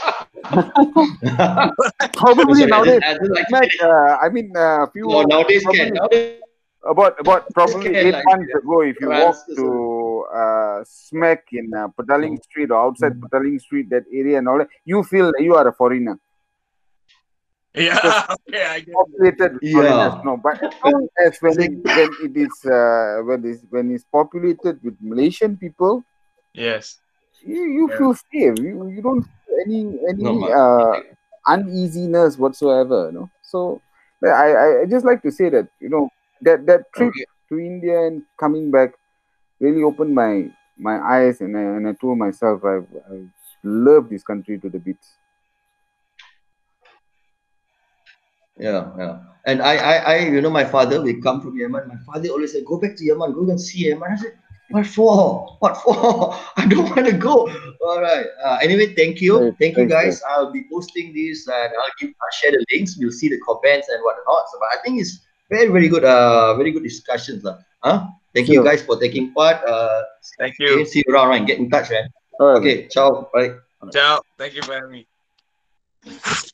probably Sorry, I nowadays just- I don't like Mac, uh, I mean, uh, few No, nowadays probably can. Nowadays, about about probably can, eight like, months yeah. ago, if you walk to uh, Smack in uh, Petaling Street or outside Petaling Street, that area and all that, you feel that you are a foreigner, yeah [LAUGHS] okay i get populated with Yeah. foreigners. No, but as [LAUGHS] long as when it, when it is uh, when it's when it's populated with Malaysian people, yes you, you Yeah. feel safe. You, you don't any any uh, uneasiness whatsoever. You know, so I, I just like to say that you know that that trip Okay. to India and coming back really opened my my eyes and I, and I told myself I, I love this country to the bits. Yeah, yeah. And I, I, I, you know, my father, we come from Yemen. My father always said, go back to Yemen, go and see Yemen. I said, what for? What for? [LAUGHS] I don't want to go. All right. Uh, anyway, thank you. Right, Thank you, thanks, guys. I'll be posting this and I'll give, I'll share the links. We'll see the comments and whatnot. So, but I think it's very, very good, uh, very good discussions. lah. Huh? Thank you guys for taking part. Uh, Thank okay, you. see you around, right? Get in touch, man. All right. Okay, ciao. Bye. Ciao. Thank you for having me.